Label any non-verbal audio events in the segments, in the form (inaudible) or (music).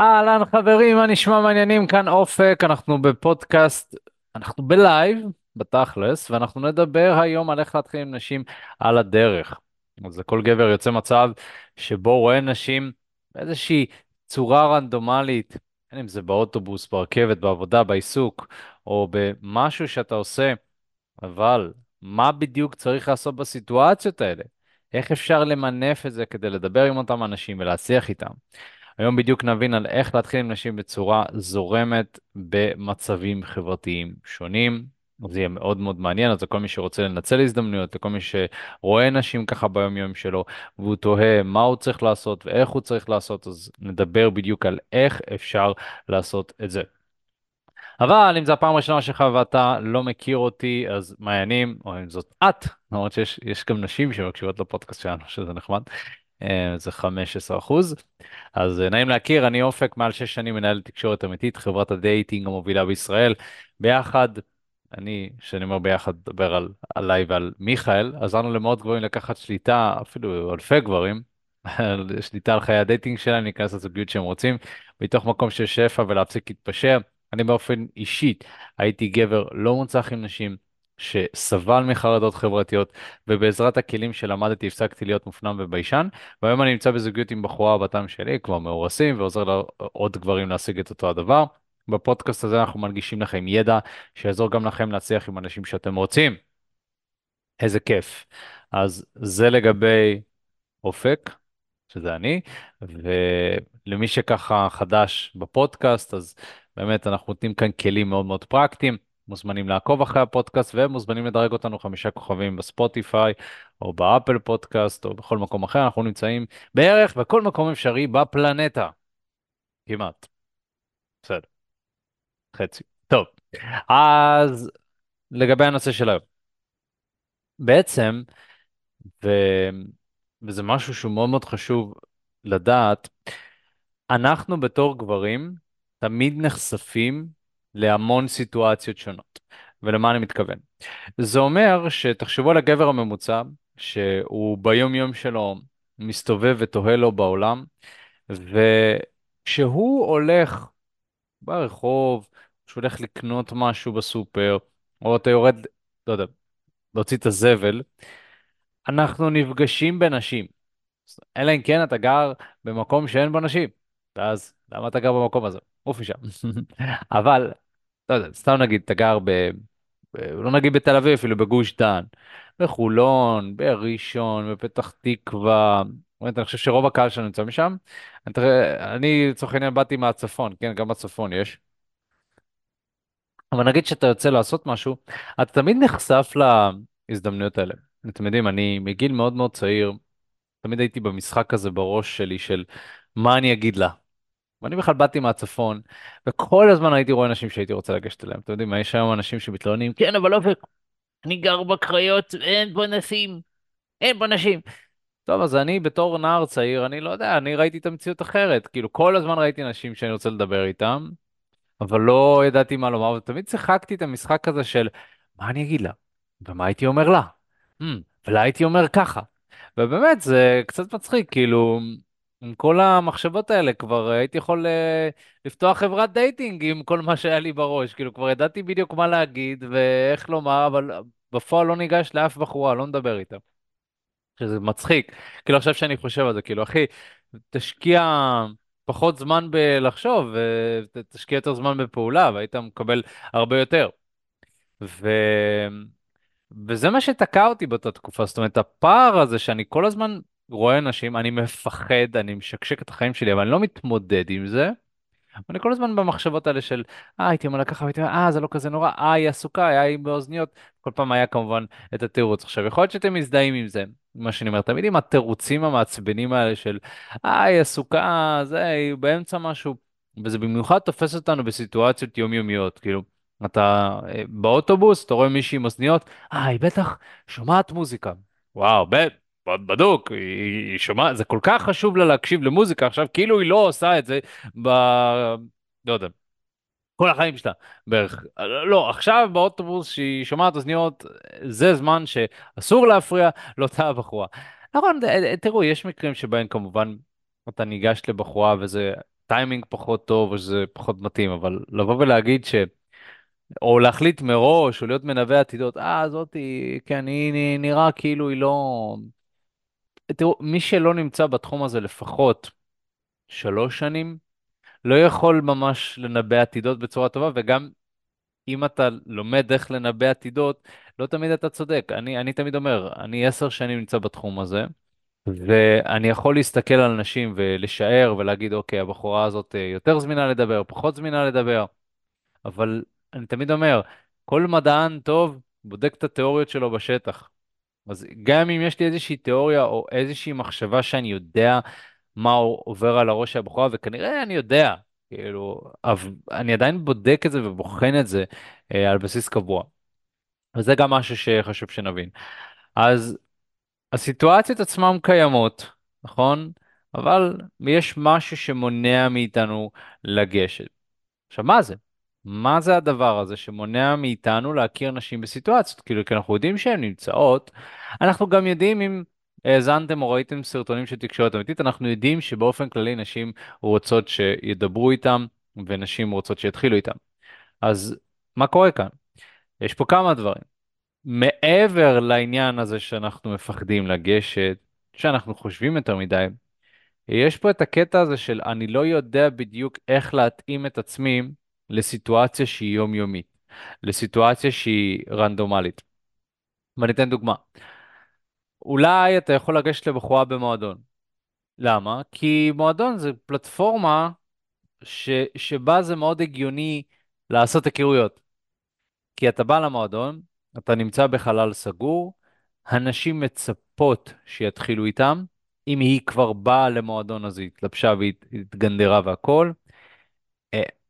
אהלן חברים, מה נשמע מעניינים? כאן אופק, אנחנו בפודקאסט, אנחנו בלייב, בתכלס, ואנחנו נדבר היום על איך להתחיל עם נשים על הדרך. אז לכל גבר יוצא מצב שבו רואה נשים באיזושהי צורה רנדומלית, בין אם זה באוטובוס, ברכבת, בעבודה, בעיסוק, או במשהו שאתה עושה, אבל מה בדיוק צריך לעשות בסיטואציות האלה? איך אפשר למנף את זה כדי לדבר עם אותם אנשים ולהצליח איתם? היום בדיוק נבין על איך להתחיל עם נשים בצורה זורמת במצבים חברתיים שונים. זה יהיה מאוד מאוד מעניין, אז לכל מי שרוצה לנצל הזדמנויות, לכל מי שרואה נשים ככה ביום-יום שלו, והוא תוהה מה הוא צריך לעשות ואיך הוא צריך לעשות, אז נדבר בדיוק על איך אפשר לעשות את זה. אבל אם זו הפעם הראשונה שלך ואתה לא מכיר אותי, אז מעיינים, או אם זאת את, למרות שיש גם נשים שמקשיבות לפודקאסט שלנו, שזה נחמד. אה, זה 15 אחוז. אז אה, נעים להכיר, אני אופק, מעל 6 שנים מנהל תקשורת אמיתית, חברת ה dating המובילה בישראל. ביחד, אני, כשאני אומר ביחד, מדבר על, עליי ועל מיכאל, עזרנו למאות גברים לקחת שליטה, אפילו אלפי גברים, שליטה על חיי ה dating שלהם, להיכנס לזוגיות שהם רוצים, מתוך מקום של שפע ולהפסיק להתפשר. אני באופן אישית הייתי גבר לא מוצלח עם נשים, שסבל מחרדות חברתיות, ובעזרת הכלים שלמדתי הפסקתי להיות מופנם וביישן, והיום אני נמצא בזוגיות עם בחורה בתם שלי, כבר מאורסים, ועוזר לעוד גברים להשיג את אותו הדבר. בפודקאסט הזה אנחנו מנגישים לכם ידע שיעזור גם לכם להצליח עם אנשים שאתם רוצים. איזה כיף. אז זה לגבי אופק, שזה אני, ולמי שככה חדש בפודקאסט, אז באמת אנחנו נותנים כאן כלים מאוד מאוד פרקטיים. מוזמנים לעקוב אחרי הפודקאסט ומוזמנים לדרג אותנו חמישה כוכבים בספוטיפיי או באפל פודקאסט או בכל מקום אחר. אנחנו נמצאים בערך בכל מקום אפשרי בפלנטה. כמעט. בסדר. חצי. טוב. אז לגבי הנושא של היום. בעצם, ו... וזה משהו שהוא מאוד מאוד חשוב לדעת, אנחנו בתור גברים תמיד נחשפים להמון סיטואציות שונות. ולמה אני מתכוון? זה אומר שתחשבו על הגבר הממוצע, שהוא ביום יום שלו מסתובב ותוהה לו בעולם, וכשהוא הולך ברחוב, כשהוא הולך לקנות משהו בסופר, או אתה יורד, לא יודע, להוציא את הזבל, אנחנו נפגשים בנשים. אלא אם כן אתה גר במקום שאין בו נשים, ואז למה אתה גר במקום הזה? עוף משם. (laughs) אבל לא יודע, סתם נגיד, אתה גר ב... ב... לא נגיד בתל אביב, אפילו בגוש דן, בחולון, בראשון, בפתח תקווה. באמת, אני חושב שרוב הקהל שלנו נמצא משם. אני, לצורך העניין, באתי מהצפון, כן, גם בצפון יש. אבל נגיד שאתה יוצא לעשות משהו, אתה תמיד נחשף להזדמנויות האלה. אתם יודעים, אני מגיל מאוד מאוד צעיר, תמיד הייתי במשחק הזה בראש שלי של מה אני אגיד לה, ואני בכלל באתי מהצפון, וכל הזמן הייתי רואה אנשים שהייתי רוצה לגשת אליהם. אתם יודעים, יש היום אנשים שמתלוננים, כן, אבל אופק, אני גר בקריות, אין פה נשים, אין פה נשים. טוב, אז אני בתור נער צעיר, אני לא יודע, אני ראיתי את המציאות אחרת. כאילו, כל הזמן ראיתי נשים שאני רוצה לדבר איתם, אבל לא ידעתי מה לומר, ותמיד שיחקתי את המשחק הזה של, מה אני אגיד לה? ומה הייתי אומר לה? Hmm, ולה הייתי אומר ככה. ובאמת, זה קצת מצחיק, כאילו, עם כל המחשבות האלה כבר הייתי יכול uh, לפתוח חברת dating עם כל מה שהיה לי בראש, כאילו כבר ידעתי בדיוק מה להגיד ואיך לומר, אבל בפועל לא ניגש לאף בחורה, לא מדבר איתה. שזה מצחיק, כאילו עכשיו שאני חושב על זה, כאילו אחי, תשקיע פחות זמן בלחשוב ותשקיע יותר זמן בפעולה והיית מקבל הרבה יותר. ו... וזה מה שתקע אותי באותה תקופה, זאת אומרת הפער הזה שאני כל הזמן רואה אנשים, אני מפחד, אני משקשק את החיים שלי, אבל אני לא מתמודד עם זה. אני כל הזמן במחשבות האלה של, אה, הייתי אומר לה ככה, הייתי אומר, אה, זה לא כזה נורא, אה, היא עסוקה, אה, היא באוזניות. כל פעם היה כמובן את התירוץ. עכשיו, יכול להיות שאתם מזדהים עם זה, מה שאני אומר, תמיד עם התירוצים המעצבנים האלה של, אה, היא עסוקה, זה, היא באמצע משהו. וזה במיוחד תופס אותנו בסיטואציות יומיומיות, כאילו, אתה אה, באוטובוס, אתה רואה מישהי עם אוזניות, אה, היא בטח שומעת מוזיקה. וואו, בטח. בדוק, היא, היא שומעת, זה כל כך חשוב לה להקשיב למוזיקה עכשיו, כאילו היא לא עושה את זה ב... לא יודע, כל החיים שלה בערך. לא, עכשיו באוטובוס שהיא שומעת אוזניות, זה זמן שאסור להפריע לאותה בחורה. נכון, תראו, יש מקרים שבהם כמובן אתה ניגש לבחורה וזה טיימינג פחות טוב או שזה פחות מתאים, אבל לבוא ולהגיד ש... או להחליט מראש, או להיות מנבא עתידות, אה, זאתי, כן, היא נראה כאילו היא לא... תראו, מי שלא נמצא בתחום הזה לפחות שלוש שנים, לא יכול ממש לנבא עתידות בצורה טובה, וגם אם אתה לומד איך לנבא עתידות, לא תמיד אתה צודק. אני, אני תמיד אומר, אני עשר שנים נמצא בתחום הזה, ואני יכול להסתכל על אנשים ולשער ולהגיד, אוקיי, הבחורה הזאת אה, יותר זמינה לדבר, פחות זמינה לדבר, אבל אני תמיד אומר, כל מדען טוב בודק את התיאוריות שלו בשטח. אז גם אם יש לי איזושהי תיאוריה או איזושהי מחשבה שאני יודע מה עובר על הראש של הבחורה, וכנראה אני יודע, כאילו, אני עדיין בודק את זה ובוחן את זה אה, על בסיס קבוע. וזה גם משהו שחשוב שנבין. אז הסיטואציות עצמן קיימות, נכון? אבל יש משהו שמונע מאיתנו לגשת. עכשיו, מה זה? מה זה הדבר הזה שמונע מאיתנו להכיר נשים בסיטואציות? כאילו, כי אנחנו יודעים שהן נמצאות, אנחנו גם יודעים אם האזנתם או ראיתם סרטונים של תקשורת אמיתית, אנחנו יודעים שבאופן כללי נשים רוצות שידברו איתם, ונשים רוצות שיתחילו איתם. אז מה קורה כאן? יש פה כמה דברים. מעבר לעניין הזה שאנחנו מפחדים לגשת, שאנחנו חושבים יותר מדי, יש פה את הקטע הזה של אני לא יודע בדיוק איך להתאים את עצמי לסיטואציה שהיא יומיומית, לסיטואציה שהיא רנדומלית. ואני אתן דוגמה. אולי אתה יכול לגשת לבחורה במועדון. למה? כי מועדון זה פלטפורמה ש, שבה זה מאוד הגיוני לעשות היכרויות. כי אתה בא למועדון, אתה נמצא בחלל סגור, הנשים מצפות שיתחילו איתם, אם היא כבר באה למועדון אז היא התלבשה והתגנדרה והכל.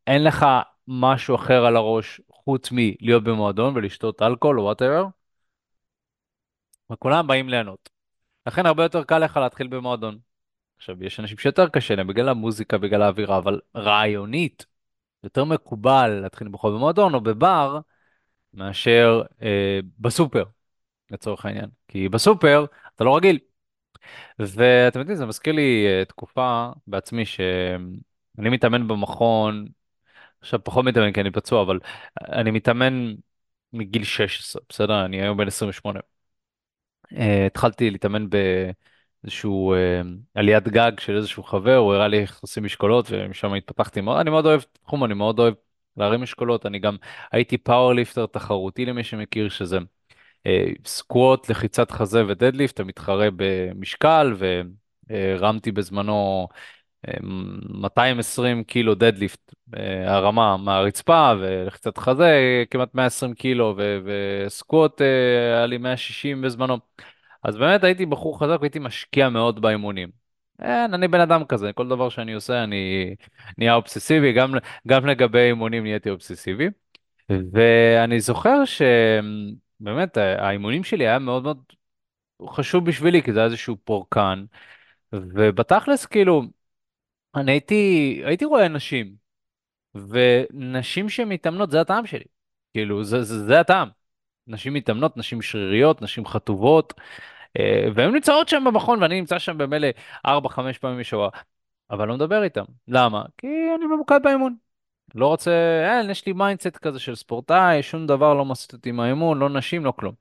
אין לך משהו אחר על הראש חוץ מלהיות במועדון ולשתות אלכוהול או וואטאבר, וכולם באים ליהנות. לכן הרבה יותר קל לך להתחיל במועדון. עכשיו, יש אנשים שיותר קשה להם בגלל המוזיקה, בגלל האווירה, אבל רעיונית, יותר מקובל להתחיל בכל במועדון או בבר, מאשר אה, בסופר, לצורך העניין. כי בסופר אתה לא רגיל. ואתם יודעים, זה מזכיר לי אה, תקופה בעצמי שאני מתאמן במכון, עכשיו פחות מתאמן כי אני פצוע, אבל אני מתאמן מגיל 16, בסדר? אני היום בן 28. Uh, התחלתי להתאמן באיזשהו uh, עליית גג של איזשהו חבר, הוא הראה לי איך עושים משקולות ומשם התפתחתי מאוד, אני מאוד אוהב תחום, אני מאוד אוהב להרים משקולות, אני גם הייתי powerlifter תחרותי למי שמכיר שזה uh, squat, לחיצת חזה ו deadlift, אתה מתחרה במשקל והרמתי בזמנו 220 קילו דדליפט הרמה מהרצפה ולחיצת חזה כמעט 120 קילו וסקווט היה לי 160 בזמנו. אז באמת הייתי בחור חזק והייתי משקיע מאוד באימונים. אין, אני בן אדם כזה, כל דבר שאני עושה אני נהיה אובססיבי, גם, גם לגבי אימונים נהייתי אובססיבי. ואני זוכר שבאמת האימונים שלי היה מאוד מאוד חשוב בשבילי, כי זה היה איזשהו פורקן. ובתכלס כאילו, אני הייתי, הייתי רואה נשים, ונשים שמתאמנות זה הטעם שלי. כאילו, זה, זה, זה הטעם. נשים מתאמנות, נשים שריריות, נשים חטובות, אה, והן נמצאות שם במכון, ואני נמצא שם במילא 4-5 פעמים בשבוע, אבל לא מדבר איתם. למה? כי אני ממוקד באימון. לא רוצה, אין, יש לי mindset כזה של ספורטאי, שום דבר לא מסיט אותי מהאימון, לא נשים, לא כלום.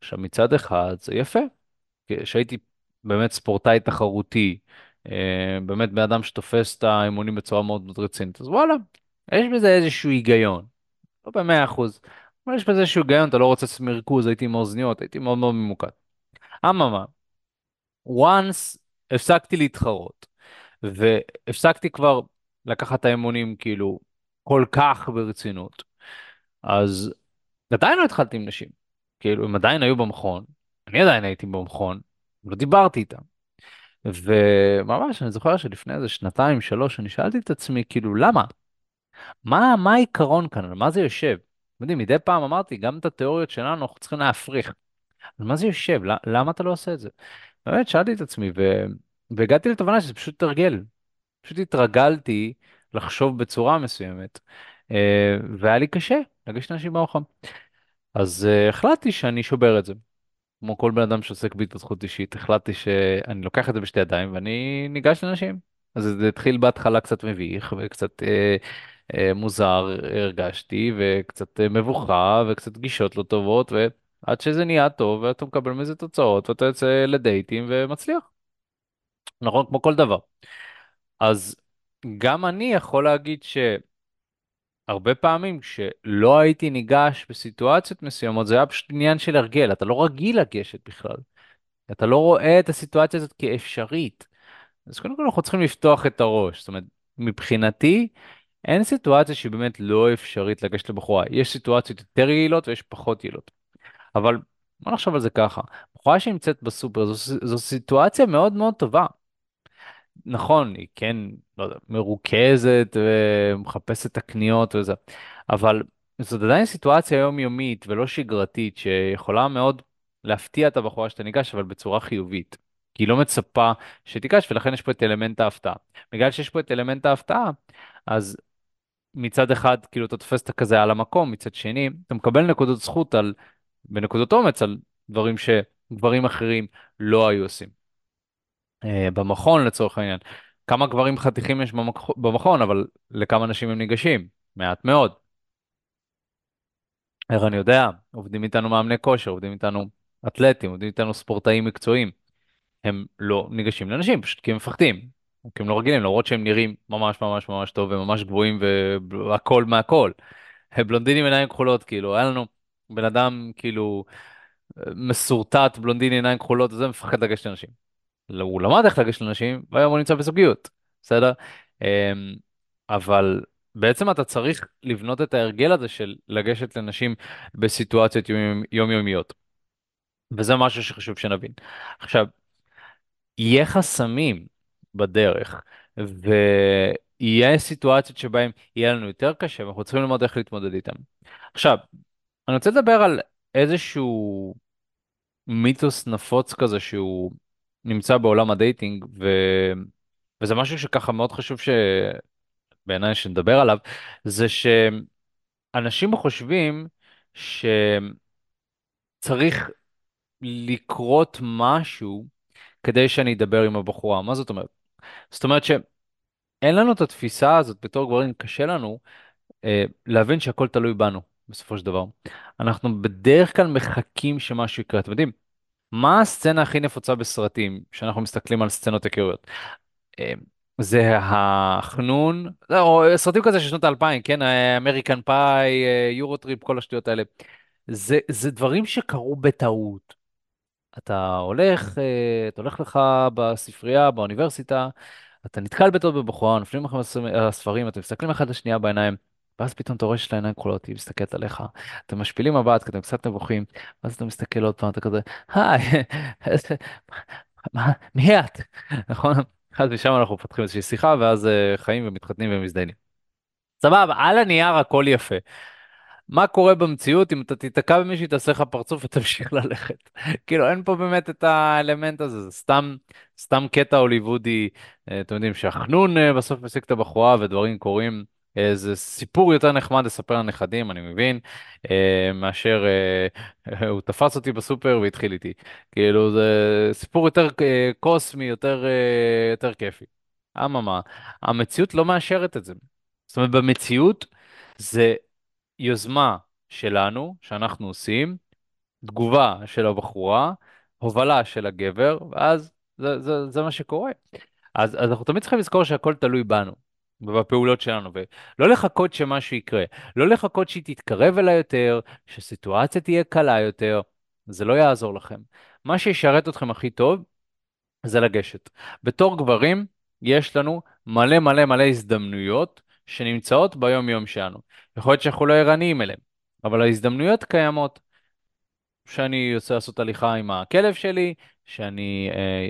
עכשיו, מצד אחד זה יפה, כשהייתי באמת ספורטאי תחרותי, באמת בן אדם שתופס את האימונים בצורה מאוד מאוד רצינית, אז וואלה, יש בזה איזשהו היגיון, לא במאה אחוז, אבל יש בזה איזשהו היגיון, אתה לא רוצה לעשות מרכוז, הייתי עם האוזניות, הייתי מאוד מאוד ממוקד. אממה, once הפסקתי להתחרות, והפסקתי כבר לקחת את האימונים כאילו כל כך ברצינות, אז עדיין לא התחלתי עם נשים, כאילו הם עדיין היו במכון, אני עדיין הייתי במכון, לא דיברתי איתם. וממש אני זוכר שלפני איזה שנתיים שלוש אני שאלתי את עצמי כאילו למה? מה, מה העיקרון כאן? על מה זה יושב? אתם יודעים, מדי פעם אמרתי גם את התיאוריות שלנו אנחנו צריכים להפריך. על מה זה יושב? למה אתה לא עושה את זה? באמת שאלתי את עצמי ו... והגעתי לתובנה שזה פשוט תרגל. פשוט התרגלתי לחשוב בצורה מסוימת אה, והיה לי קשה לגשת לאנשים במכון. אז uh, החלטתי שאני שובר את זה. כמו כל בן אדם שעוסק בהתפתחות אישית, החלטתי שאני לוקח את זה בשתי ידיים ואני ניגש לאנשים. אז זה התחיל בהתחלה קצת מביך וקצת אה, אה, מוזר הרגשתי, וקצת אה, מבוכה וקצת גישות לא טובות, ועד שזה נהיה טוב ואתה מקבל מזה תוצאות ואתה יוצא לדייטים ומצליח. נכון? כמו כל דבר. אז גם אני יכול להגיד שהרבה פעמים כשלא הייתי ניגש בסיטואציות מסוימות, זה היה פשוט עניין של הרגל, אתה לא רגיל לגשת בכלל. אתה לא רואה את הסיטואציה הזאת כאפשרית. אז קודם כל אנחנו צריכים לפתוח את הראש. זאת אומרת, מבחינתי, אין סיטואציה שהיא באמת לא אפשרית לגשת לבחורה. יש סיטואציות יותר יעילות ויש פחות יעילות. אבל בוא נחשוב על זה ככה, בחורה שנמצאת בסופר זו, זו סיטואציה מאוד מאוד טובה. נכון, היא כן, לא יודע, מרוכזת ומחפשת את הקניות וזה, אבל זאת עדיין סיטואציה יומיומית ולא שגרתית שיכולה מאוד להפתיע את הבחורה שאתה ניגש, אבל בצורה חיובית. כי היא לא מצפה שתיגש, ולכן יש פה את אלמנט ההפתעה. בגלל שיש פה את אלמנט ההפתעה, אז מצד אחד, כאילו, אתה תופס את כזה על המקום, מצד שני, אתה מקבל נקודות זכות על, בנקודות אומץ על דברים שגברים אחרים לא היו עושים. אה, במכון לצורך העניין. כמה גברים חתיכים יש במכון, אבל לכמה נשים הם ניגשים? מעט מאוד. איך אני יודע? עובדים איתנו מאמני כושר, עובדים איתנו אתלטים, עובדים איתנו ספורטאים מקצועיים. הם לא ניגשים לנשים, פשוט כי הם מפחדים. כי הם לא רגילים, למרות שהם נראים ממש ממש ממש טוב וממש גבוהים והכל מהכל. בלונדינים עיניים כחולות, כאילו, היה לנו בן אדם כאילו מסורטט, בלונדיני עיניים כחולות, וזה מפחד לגשת לנשים. הוא למד איך לגשת לנשים, והיום הוא נמצא בזוגיות, בסדר? אמ, אבל בעצם אתה צריך לבנות את ההרגל הזה של לגשת לנשים בסיטואציות יומיומיות. וזה משהו שחשוב שנבין. עכשיו, יהיה חסמים בדרך, ויהיה סיטואציות שבהן יהיה לנו יותר קשה, ואנחנו צריכים ללמוד איך להתמודד איתן. עכשיו, אני רוצה לדבר על איזשהו מיתוס נפוץ כזה שהוא נמצא בעולם הדייטינג, ו... וזה משהו שככה מאוד חשוב שבעיניי שנדבר עליו, זה שאנשים חושבים שצריך לקרות משהו כדי שאני אדבר עם הבחורה. מה זאת אומרת? זאת אומרת שאין לנו את התפיסה הזאת בתור גברים, קשה לנו אה, להבין שהכל תלוי בנו בסופו של דבר. אנחנו בדרך כלל מחכים שמשהו יקרה. אתם יודעים, מה הסצנה הכי נפוצה בסרטים, כשאנחנו מסתכלים על סצנות היכרויות? אה, זה החנון, לא, או סרטים כזה של שנות האלפיים, כן, אמריקן פאי, Euro Trip, כל השטויות האלה. זה, זה דברים שקרו בטעות. אתה הולך, אה, אתה הולך לך בספרייה, באוניברסיטה, אתה נתקל בטעות בבחורה, נופלים לכם הספרים, אתם מסתכלים אחד לשנייה בעיניים, ואז פתאום אתה רואה שיש לה עיניים כחולות, היא מסתכלת עליך, אתם משפילים מבט, כי אתם קצת נבוכים, ואז אתה מסתכל עוד פעם, אתה כזה, היי, מי את? נכון? אז משם אנחנו מפתחים איזושהי שיחה, ואז uh, חיים ומתחתנים ומזדיינים. סבבה, על הנייר הכל יפה. מה קורה במציאות אם אתה תיתקע במישהי, תעשה לך פרצוף ותמשיך (laughs) ללכת. כאילו, אין פה באמת את האלמנט הזה, זה סתם, סתם קטע הוליוודי, אה, אתם יודעים, שהחנון אה, בסוף משיג את הבחורה ודברים קורים. אה, זה סיפור יותר נחמד לספר לנכדים, אני מבין, מאשר (laughs) הוא תפס אותי בסופר והתחיל איתי. כאילו, זה סיפור יותר קוסמי, יותר, יותר כיפי. אממה, המציאות לא מאשרת את זה. זאת אומרת, במציאות זה יוזמה שלנו, שאנחנו עושים, תגובה של הבחורה, הובלה של הגבר, ואז זה, זה, זה מה שקורה. אז, אז אנחנו תמיד צריכים לזכור שהכל תלוי בנו, ובפעולות שלנו, ולא לחכות שמשהו יקרה, לא לחכות שהיא תתקרב אליי יותר, שסיטואציה תהיה קלה יותר, זה לא יעזור לכם. מה שישרת אתכם הכי טוב זה לגשת. בתור גברים, יש לנו מלא מלא מלא הזדמנויות שנמצאות ביום-יום שלנו. יכול להיות שאנחנו לא ערניים אליהן, אבל ההזדמנויות קיימות. שאני יוצא לעשות הליכה עם הכלב שלי, שאני אה,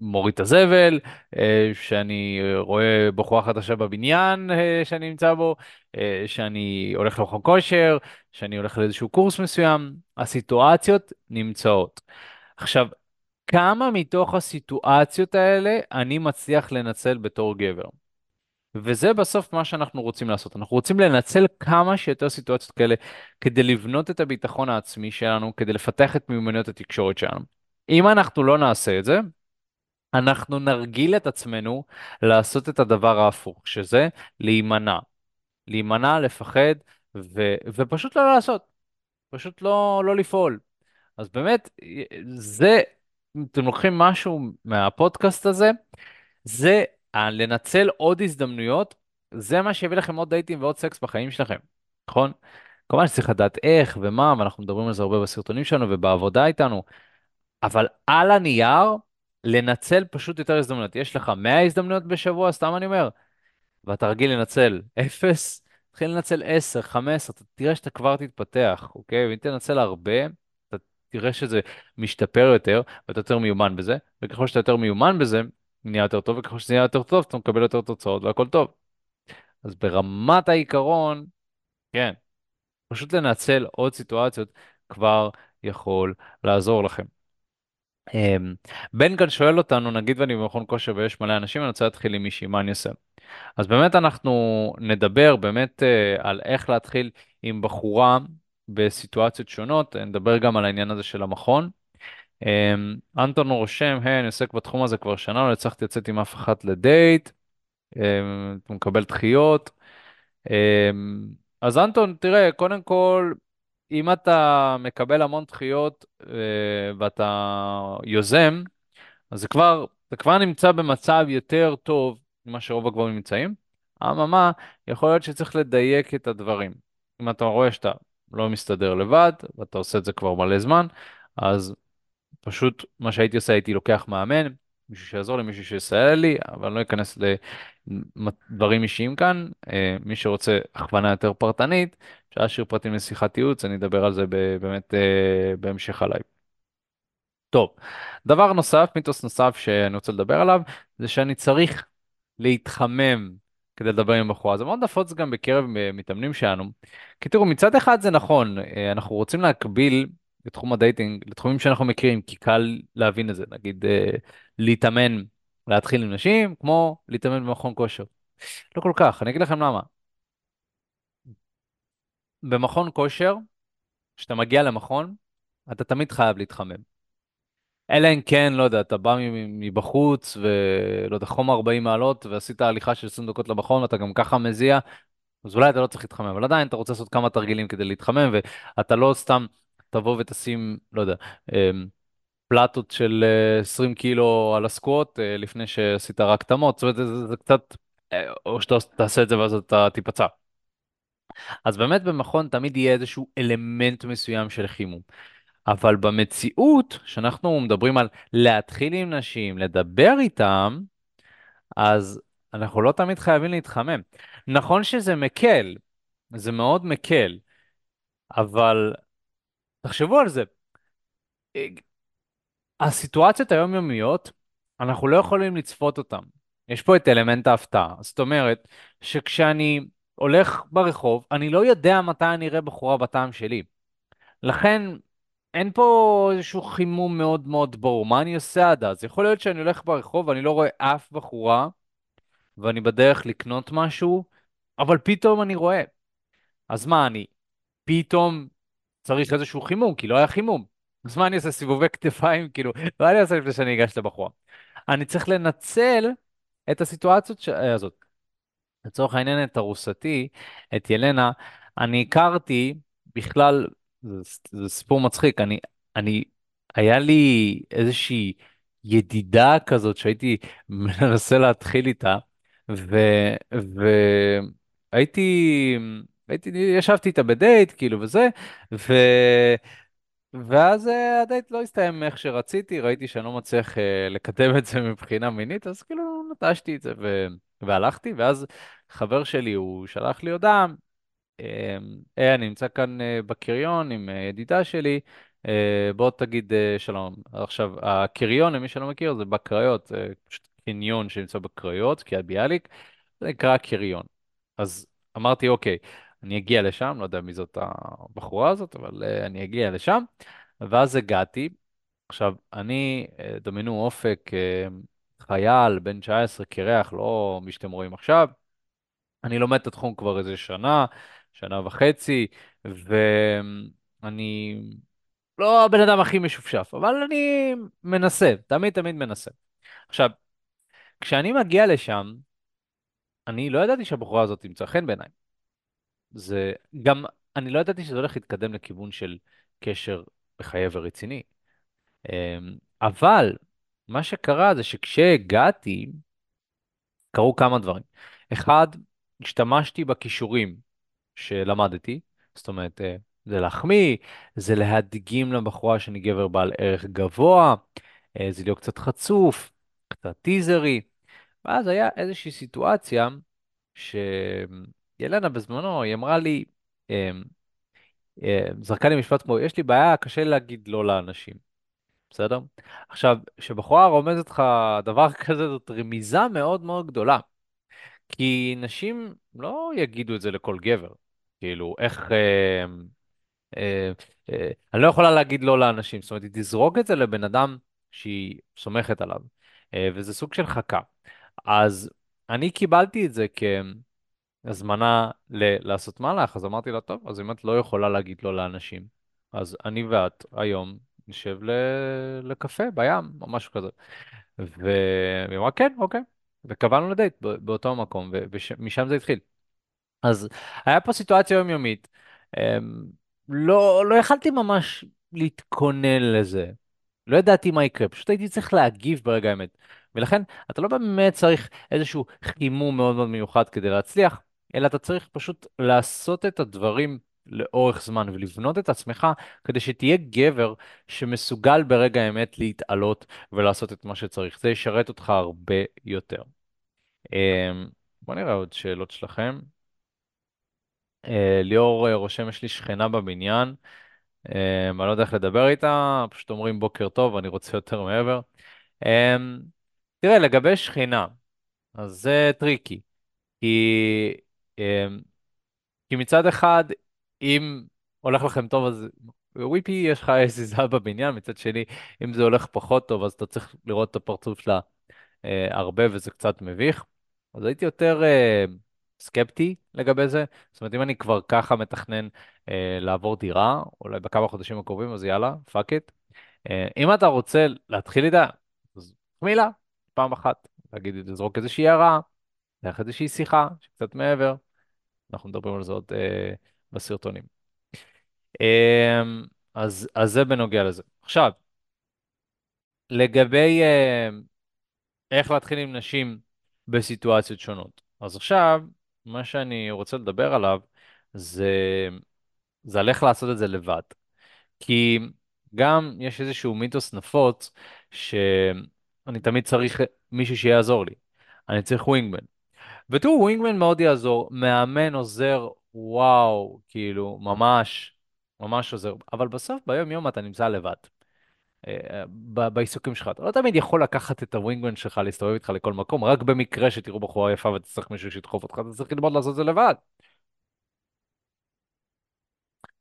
מוריד את הזבל, אה, שאני רואה בחורה חדשה בבניין אה, שאני נמצא בו, אה, שאני הולך למכון כושר, שאני הולך לאיזשהו קורס מסוים, הסיטואציות נמצאות. עכשיו, כמה מתוך הסיטואציות האלה אני מצליח לנצל בתור גבר? וזה בסוף מה שאנחנו רוצים לעשות. אנחנו רוצים לנצל כמה שיותר סיטואציות כאלה כדי לבנות את הביטחון העצמי שלנו, כדי לפתח את מיומנויות התקשורת שלנו. אם אנחנו לא נעשה את זה, אנחנו נרגיל את עצמנו לעשות את הדבר ההפוך, שזה להימנע. להימנע, לפחד, ו, ופשוט לא לעשות, פשוט לא, לא לפעול. אז באמת, זה, אם אתם לוקחים משהו מהפודקאסט הזה, זה ה- לנצל עוד הזדמנויות, זה מה שיביא לכם עוד דייטים ועוד סקס בחיים שלכם, נכון? כמובן שצריך לדעת איך ומה, ואנחנו מדברים על זה הרבה בסרטונים שלנו ובעבודה איתנו, אבל על הנייר, לנצל פשוט יותר הזדמנויות. יש לך 100 הזדמנויות בשבוע, סתם אני אומר, ואתה רגיל לנצל 0, תתחיל לנצל 10, 15, אתה תראה שאתה כבר תתפתח, אוקיי? ואם תנצל הרבה, אתה תראה שזה משתפר יותר, ואתה יותר מיומן בזה, וככל שאתה יותר מיומן בזה, נהיה יותר טוב, וככל שזה נהיה יותר טוב, אתה מקבל יותר תוצאות והכל טוב. אז ברמת העיקרון, כן, פשוט לנצל עוד סיטואציות כבר יכול לעזור לכם. אמ, בן כאן שואל אותנו, נגיד ואני במכון כושר ויש מלא אנשים, אני רוצה להתחיל עם מישהי, מה אני אעשה? אז באמת אנחנו נדבר באמת אה, על איך להתחיל עם בחורה בסיטואציות שונות, נדבר גם על העניין הזה של המכון. אמ, אנטון רושם, היי, אני עוסק בתחום הזה כבר שנה, לא הצלחתי לצאת עם אף אחת לדייט, אמ, הוא מקבל דחיות. אמ, אז אנטון, תראה, קודם כל, אם אתה מקבל המון דחיות אה, ואתה יוזם, אז זה כבר, זה כבר נמצא במצב יותר טוב ממה שרוב הגברים נמצאים. אממה, יכול להיות שצריך לדייק את הדברים. אם אתה רואה שאתה לא מסתדר לבד, ואתה עושה את זה כבר מלא זמן, אז פשוט מה שהייתי עושה, הייתי לוקח מאמן, מישהו שיעזור לי, מישהו שיסייע לי, אבל אני לא אכנס לדברים אישיים כאן. אה, מי שרוצה הכוונה יותר פרטנית, אפשר להשאיר פרטים לשיחת ייעוץ, אני אדבר על זה באמת אה, בהמשך ה live. טוב, דבר נוסף, מיתוס נוסף שאני רוצה לדבר עליו, זה שאני צריך להתחמם כדי לדבר עם בחורה. זה מאוד נפוץ גם בקרב מתאמנים שלנו. כי תראו, מצד אחד זה נכון, אה, אנחנו רוצים להקביל את תחום ה dating לתחומים שאנחנו מכירים, כי קל להבין את זה. נגיד, אה, להתאמן, להתחיל עם נשים, כמו להתאמן במכון כושר. לא כל כך, אני אגיד לכם למה. במכון כושר, כשאתה מגיע למכון, אתה תמיד חייב להתחמם. אלא אם כן, לא יודע, אתה בא מבחוץ, ולא יודע, חום 40 מעלות, ועשית הליכה של 20 דקות למכון, ואתה גם ככה מזיע, אז אולי אתה לא צריך להתחמם, אבל עדיין אתה רוצה לעשות כמה תרגילים כדי להתחמם, ואתה לא סתם תבוא ותשים, לא יודע, אמ, פלטות של 20 אה, קילו על הסקווט, אה, לפני שעשית רק תמות, זאת אומרת, זה, זה קצת, אה, או שאתה תעשה את זה ואז אתה תיפצע. אז באמת במכון תמיד יהיה איזשהו אלמנט מסוים של חימום. אבל במציאות, כשאנחנו מדברים על להתחיל עם נשים, לדבר איתם, אז אנחנו לא תמיד חייבים להתחמם. נכון שזה מקל, זה מאוד מקל, אבל תחשבו על זה. הסיטואציות היומיומיות, אנחנו לא יכולים לצפות אותן. יש פה את אלמנט ההפתעה. זאת אומרת, שכשאני הולך ברחוב, אני לא יודע מתי אני אראה בחורה בטעם שלי. לכן, אין פה איזשהו חימום מאוד מאוד ברור. מה אני עושה עד אז? יכול להיות שאני הולך ברחוב ואני לא רואה אף בחורה, ואני בדרך לקנות משהו, אבל פתאום אני רואה. אז מה, אני פתאום צריך איזשהו חימום, כי לא היה חימום. אז מה אני עושה? סיבובי כתפיים? כאילו, מה אני עושה לפני שאני אגש לבחורה? אני צריך לנצל את הסיטואציות ש... הזאת. לצורך העניין, את ארוסתי, את ילנה, אני הכרתי בכלל זה, זה סיפור מצחיק, אני, אני, היה לי איזושהי ידידה כזאת שהייתי (laughs) מנסה להתחיל איתה, ו, והייתי, הייתי, ישבתי איתה בדייט, כאילו, וזה, ו... ואז uh, הדייט לא הסתיים איך שרציתי, ראיתי שאני לא מצליח uh, לקדם את זה מבחינה מינית, אז כאילו נטשתי את זה ו... והלכתי, ואז חבר שלי, הוא שלח לי הודעה, היי, אני נמצא כאן אה, בקריון עם אה, ידידה שלי, אה, בוא תגיד שלום. עכשיו, הקריון, למי שלא מכיר, זה בקריות, זה פשוט קניון שנמצא בקריות, קריית ביאליק, זה נקרא קריון. אז אמרתי, אוקיי, אני אגיע לשם, לא יודע מי זאת הבחורה הזאת, אבל אני אגיע לשם, ואז הגעתי. עכשיו, אני, דמיינו אופק, חייל, בן 19, קרח, לא מי שאתם רואים עכשיו. אני לומד את התחום כבר איזה שנה, שנה וחצי, ואני לא הבן אדם הכי משופשף, אבל אני מנסה, תמיד תמיד מנסה. עכשיו, כשאני מגיע לשם, אני לא ידעתי שהבחורה הזאת תמצא חן בעיניי. זה גם, אני לא ידעתי שזה הולך להתקדם לכיוון של קשר מחייב ורציני. אמ, אבל מה שקרה זה שכשהגעתי, קרו כמה דברים. אחד, השתמשתי בכישורים שלמדתי, זאת אומרת, אה, זה להחמיא, זה להדגים לבחורה שאני גבר בעל ערך גבוה, אה, זה להיות קצת חצוף, קצת טיזרי, ואז היה איזושהי סיטואציה שילנה בזמנו, היא אמרה לי, אה, זרקה לי משפט כמו, יש לי בעיה, קשה להגיד לא לאנשים. בסדר? עכשיו, כשבחורה רומזת לך דבר (laughs) כזה, זאת רמיזה מאוד מאוד גדולה. כי נשים לא יגידו את זה לכל גבר. כאילו, איך... אה, אה, אה, אני לא יכולה להגיד לא לאנשים. זאת אומרת, היא תזרוק את זה לבן אדם שהיא סומכת עליו. אה, וזה סוג של חכה. אז אני קיבלתי את זה כהזמנה ל- לעשות מהלך, אז אמרתי לה, טוב, אז אם את לא יכולה להגיד לא לאנשים, אז אני ואת היום נשב ל- לקפה בים, או משהו כזה. והיא אמרה, כן, אוקיי. וקבענו לדייט באותו מקום, ומשם זה התחיל. אז היה פה סיטואציה יומיומית. אמ, לא, לא יכלתי ממש להתכונן לזה. לא ידעתי מה יקרה, פשוט הייתי צריך להגיב ברגע האמת. ולכן, אתה לא באמת צריך איזשהו חימום מאוד מאוד מיוחד כדי להצליח, אלא אתה צריך פשוט לעשות את הדברים לאורך זמן ולבנות את עצמך כדי שתהיה גבר שמסוגל ברגע האמת להתעלות ולעשות את מה שצריך. זה ישרת אותך הרבה יותר. אמ, בוא נראה עוד שאלות שלכם. אה, ליאור רושם, יש לי שכנה בבניין, אמ, אני לא יודע איך לדבר איתה, פשוט אומרים בוקר טוב, אני רוצה יותר מעבר. אמ, תראה, לגבי שכנה, אז זה tricky. כי, כי מצד אחד, אם הולך לכם טוב, אז וויפי, יש לך זיזה בבניין, מצד שני, אם זה הולך פחות טוב, אז אתה צריך לראות את הפרצוף שלה אה, הרבה, וזה קצת מביך. אז הייתי יותר אה, סקפטי לגבי זה. זאת אומרת, אם אני כבר ככה מתכנן אה, לעבור דירה, אולי בכמה חודשים הקרובים, אז יאללה, fuck it. אה, אם אתה רוצה להתחיל איתה, אז מילה, פעם אחת, להגיד, לזרוק איזושהי הערה, ללכת איזושהי שיחה, שקצת מעבר. אנחנו מדברים על זה עוד אה, בסרטונים. אה, אז, אז זה בנוגע לזה. עכשיו, לגבי אה, איך להתחיל עם נשים בסיטואציות שונות. אז עכשיו, מה שאני רוצה לדבר עליו זה, זה על איך לעשות את זה לבד. כי גם יש איזשהו מיתוס נפוץ שאני תמיד צריך מישהו שיעזור לי. אני צריך ווינגמן. ותראו, ווינגמן מאוד יעזור, מאמן עוזר, וואו, כאילו, ממש, ממש עוזר. אבל בסוף, ביום יום אתה נמצא לבד. אה, בעיסוקים שלך. אתה לא תמיד יכול לקחת את הווינגמן שלך, להסתובב איתך לכל מקום, רק במקרה שתראו בחורה יפה ותצטרך מישהו שידחוף אותך, אתה צריך ללמוד לעשות את זה לבד.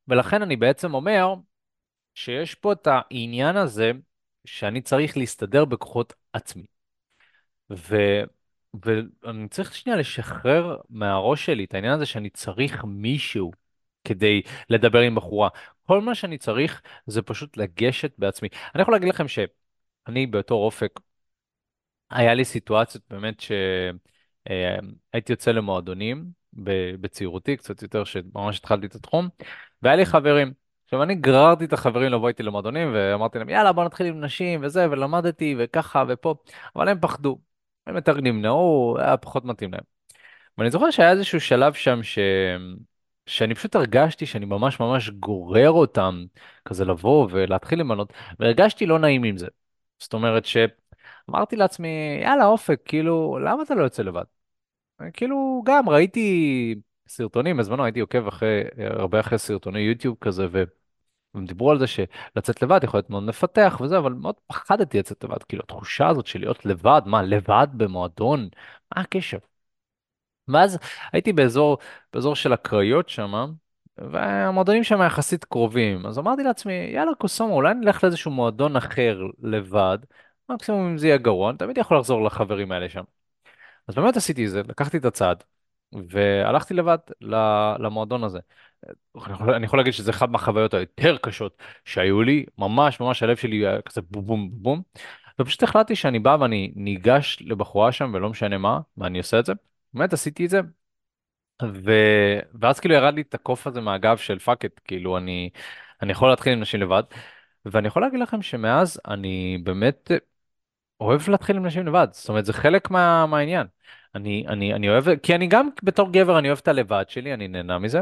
ולכן אני בעצם אומר שיש פה את העניין הזה שאני צריך להסתדר בכוחות עצמי. ו... ואני צריך שנייה לשחרר מהראש שלי את העניין הזה שאני צריך מישהו כדי לדבר עם בחורה. כל מה שאני צריך זה פשוט לגשת בעצמי. אני יכול להגיד לכם שאני בתור אופק, היה לי סיטואציות באמת שהייתי יוצא למועדונים בצעירותי, קצת יותר שממש התחלתי את התחום, והיה לי חברים. עכשיו, אני גררתי את החברים לבוא איתי למועדונים, ואמרתי להם, יאללה, בוא נתחיל עם נשים וזה, ולמדתי, וככה ופה, אבל הם פחדו. הם יותר נמנעו, היה פחות מתאים להם. ואני זוכר שהיה איזשהו שלב שם ש... שאני פשוט הרגשתי שאני ממש ממש גורר אותם כזה לבוא ולהתחיל למנות, והרגשתי לא נעים עם זה. זאת אומרת שאמרתי לעצמי, יאללה אופק, כאילו, למה אתה לא יוצא לבד? כאילו, גם ראיתי סרטונים, בזמנו הייתי עוקב אחרי, הרבה אחרי סרטוני יוטיוב כזה, ו... והם דיברו על זה שלצאת לבד יכול להיות מאוד מפתח וזה, אבל מאוד פחדתי לצאת לבד, כאילו התחושה הזאת של להיות לבד, מה, לבד במועדון, מה הקשר? ואז הייתי באזור, באזור של הקריות שם, והמועדונים שם יחסית קרובים, אז אמרתי לעצמי, יאללה קוסומו, אולי נלך לאיזשהו מועדון אחר לבד, מקסימום אם זה יהיה גרוע, אני תמיד יכול לחזור לחברים האלה שם. אז באמת עשיתי את זה, לקחתי את הצעד, והלכתי לבד למועדון הזה. אני יכול, להגיד שזה אחת מהחוויות היותר קשות שהיו לי, ממש ממש הלב שלי היה כזה בום בום בום, ופשוט החלטתי שאני בא ואני ניגש לבחורה שם ולא משנה מה, ואני עושה את זה. באמת עשיתי את זה, ו... ואז כאילו ירד לי את הקוף הזה מהגב של fuck it, כאילו אני, אני יכול להתחיל עם נשים לבד, ואני יכול להגיד לכם שמאז אני באמת אוהב להתחיל עם נשים לבד, זאת אומרת זה חלק מה, מהעניין. אני, אני, אני אוהב, כי אני גם בתור גבר אני אוהב את הלבד שלי, אני נהנה מזה,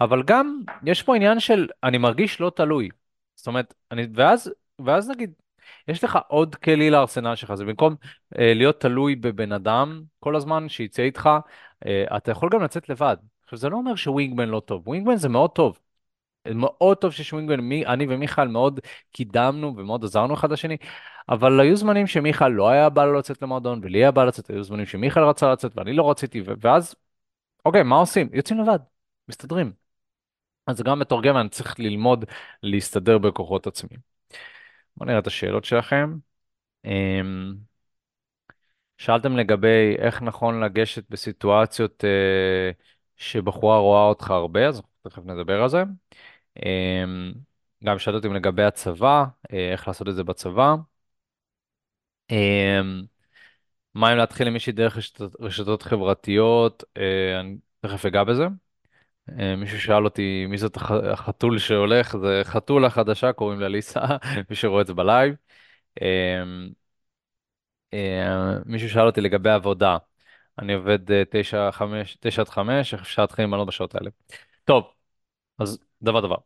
אבל גם יש פה עניין של אני מרגיש לא תלוי. זאת אומרת, אני, ואז, ואז נגיד, יש לך עוד כלי לארסנל שלך, זה במקום אה, להיות תלוי בבן אדם כל הזמן שיצא איתך, אה, אתה יכול גם לצאת לבד. עכשיו זה לא אומר שווינגמן לא טוב, ווינגמן זה מאוד טוב. מאוד טוב שיש ווינגמן, מי, אני ומיכאל מאוד קידמנו ומאוד עזרנו אחד לשני, אבל היו זמנים שמיכאל לא היה בא לצאת למועדון ולי היה בא לצאת, היו זמנים שמיכאל רצה לצאת ואני לא רציתי, ואז, אוקיי, מה עושים? יוצאים לבד, מסתדרים. אז גם בתור אני צריך ללמוד להסתדר בכוחות עצמי. בואו נראה את השאלות שלכם. אמ, שאלתם לגבי איך נכון לגשת בסיטואציות אה, שבחורה רואה אותך הרבה, אז תכף נדבר על זה. אמ, גם שאלת אותי לגבי הצבא, אה, איך לעשות את זה בצבא. אמ, מה אם להתחיל עם מישהי דרך רשתות, חברתיות, אה, אני תכף אגע בזה. אה, מישהו שאל אותי מי זאת הח- החתול שהולך, זה חתולה חדשה, קוראים לה ליסה, (laughs) מי שרואה את זה בלייב. אמ, מישהו שאל אותי לגבי עבודה, אני עובד 9 5, 9 עד 5, איך אפשר להתחיל למנות בשעות האלה. טוב, אז דבר דבר.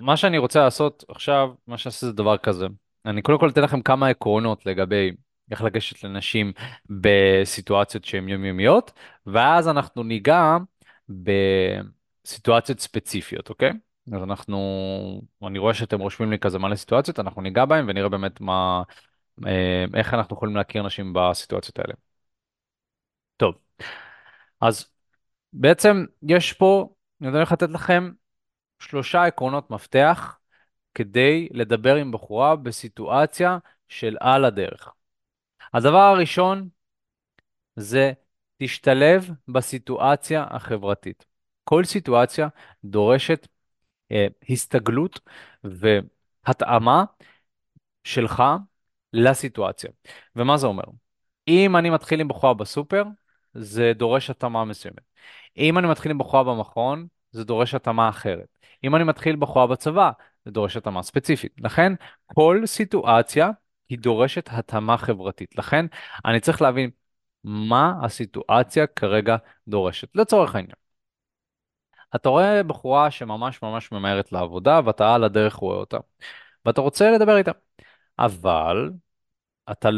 מה שאני רוצה לעשות עכשיו, מה עושה זה דבר כזה. אני קודם כל אתן לכם כמה עקרונות לגבי איך לגשת לנשים בסיטואציות שהן יומיומיות, ואז אנחנו ניגע בסיטואציות ספציפיות, אוקיי? אז אנחנו, אני רואה שאתם רושמים לי כזה מלא סיטואציות, אנחנו ניגע בהן ונראה באמת מה, אה, איך אנחנו יכולים להכיר נשים בסיטואציות האלה. טוב, אז בעצם יש פה, אני הולך לתת לכם שלושה עקרונות מפתח כדי לדבר עם בחורה בסיטואציה של על הדרך. הדבר הראשון זה תשתלב בסיטואציה החברתית. כל סיטואציה דורשת אה, הסתגלות והתאמה שלך לסיטואציה. ומה זה אומר? אם אני מתחיל עם בחורה בסופר, זה דורש התאמה מסוימת. אם אני מתחיל עם בחורה במכון, זה דורש התאמה אחרת. אם אני מתחיל בחורה בצבא, זה דורש התאמה ספציפית. לכן, כל סיטואציה היא דורשת התאמה חברתית. לכן, אני צריך להבין מה הסיטואציה כרגע דורשת. לצורך העניין. אתה רואה בחורה שממש ממש ממהרת לעבודה, ואתה על הדרך רואה אותה. ואתה רוצה לדבר איתה. אבל אתה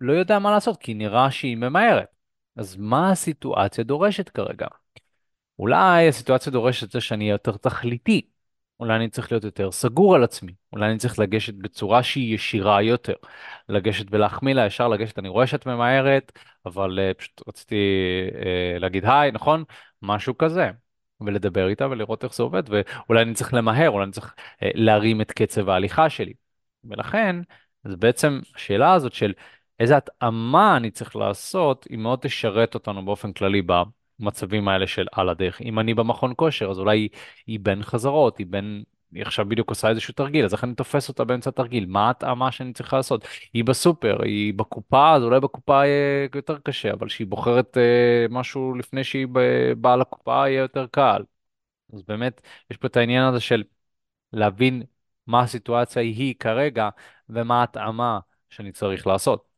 לא יודע מה לעשות, כי נראה שהיא ממהרת. אז מה הסיטואציה דורשת כרגע? אולי הסיטואציה דורשת את זה שאני אהיה יותר תכליתי. אולי אני צריך להיות יותר סגור על עצמי. אולי אני צריך לגשת בצורה שהיא ישירה יותר. לגשת ולהחמיא לה, ישר לגשת, אני רואה שאת ממהרת, אבל uh, פשוט רציתי uh, להגיד היי, נכון? משהו כזה. ולדבר איתה ולראות איך זה עובד, ואולי אני צריך למהר, אולי אני צריך uh, להרים את קצב ההליכה שלי. ולכן, אז בעצם השאלה הזאת של איזה התאמה אני צריך לעשות, היא מאוד תשרת אותנו באופן כללי במצבים האלה של על הדרך. אם אני במכון כושר, אז אולי היא, בין חזרות, היא בין... היא עכשיו בדיוק עושה איזשהו תרגיל, אז איך אני תופס אותה באמצע התרגיל? מה ההתאמה שאני צריך לעשות? היא בסופר, היא בקופה, אז אולי בקופה יהיה יותר קשה, אבל כשהיא בוחרת אה, משהו לפני שהיא באה לקופה, יהיה יותר קל. אז באמת, יש פה את העניין הזה של להבין מה הסיטואציה היא כרגע ומה ההתאמה שאני צריך לעשות.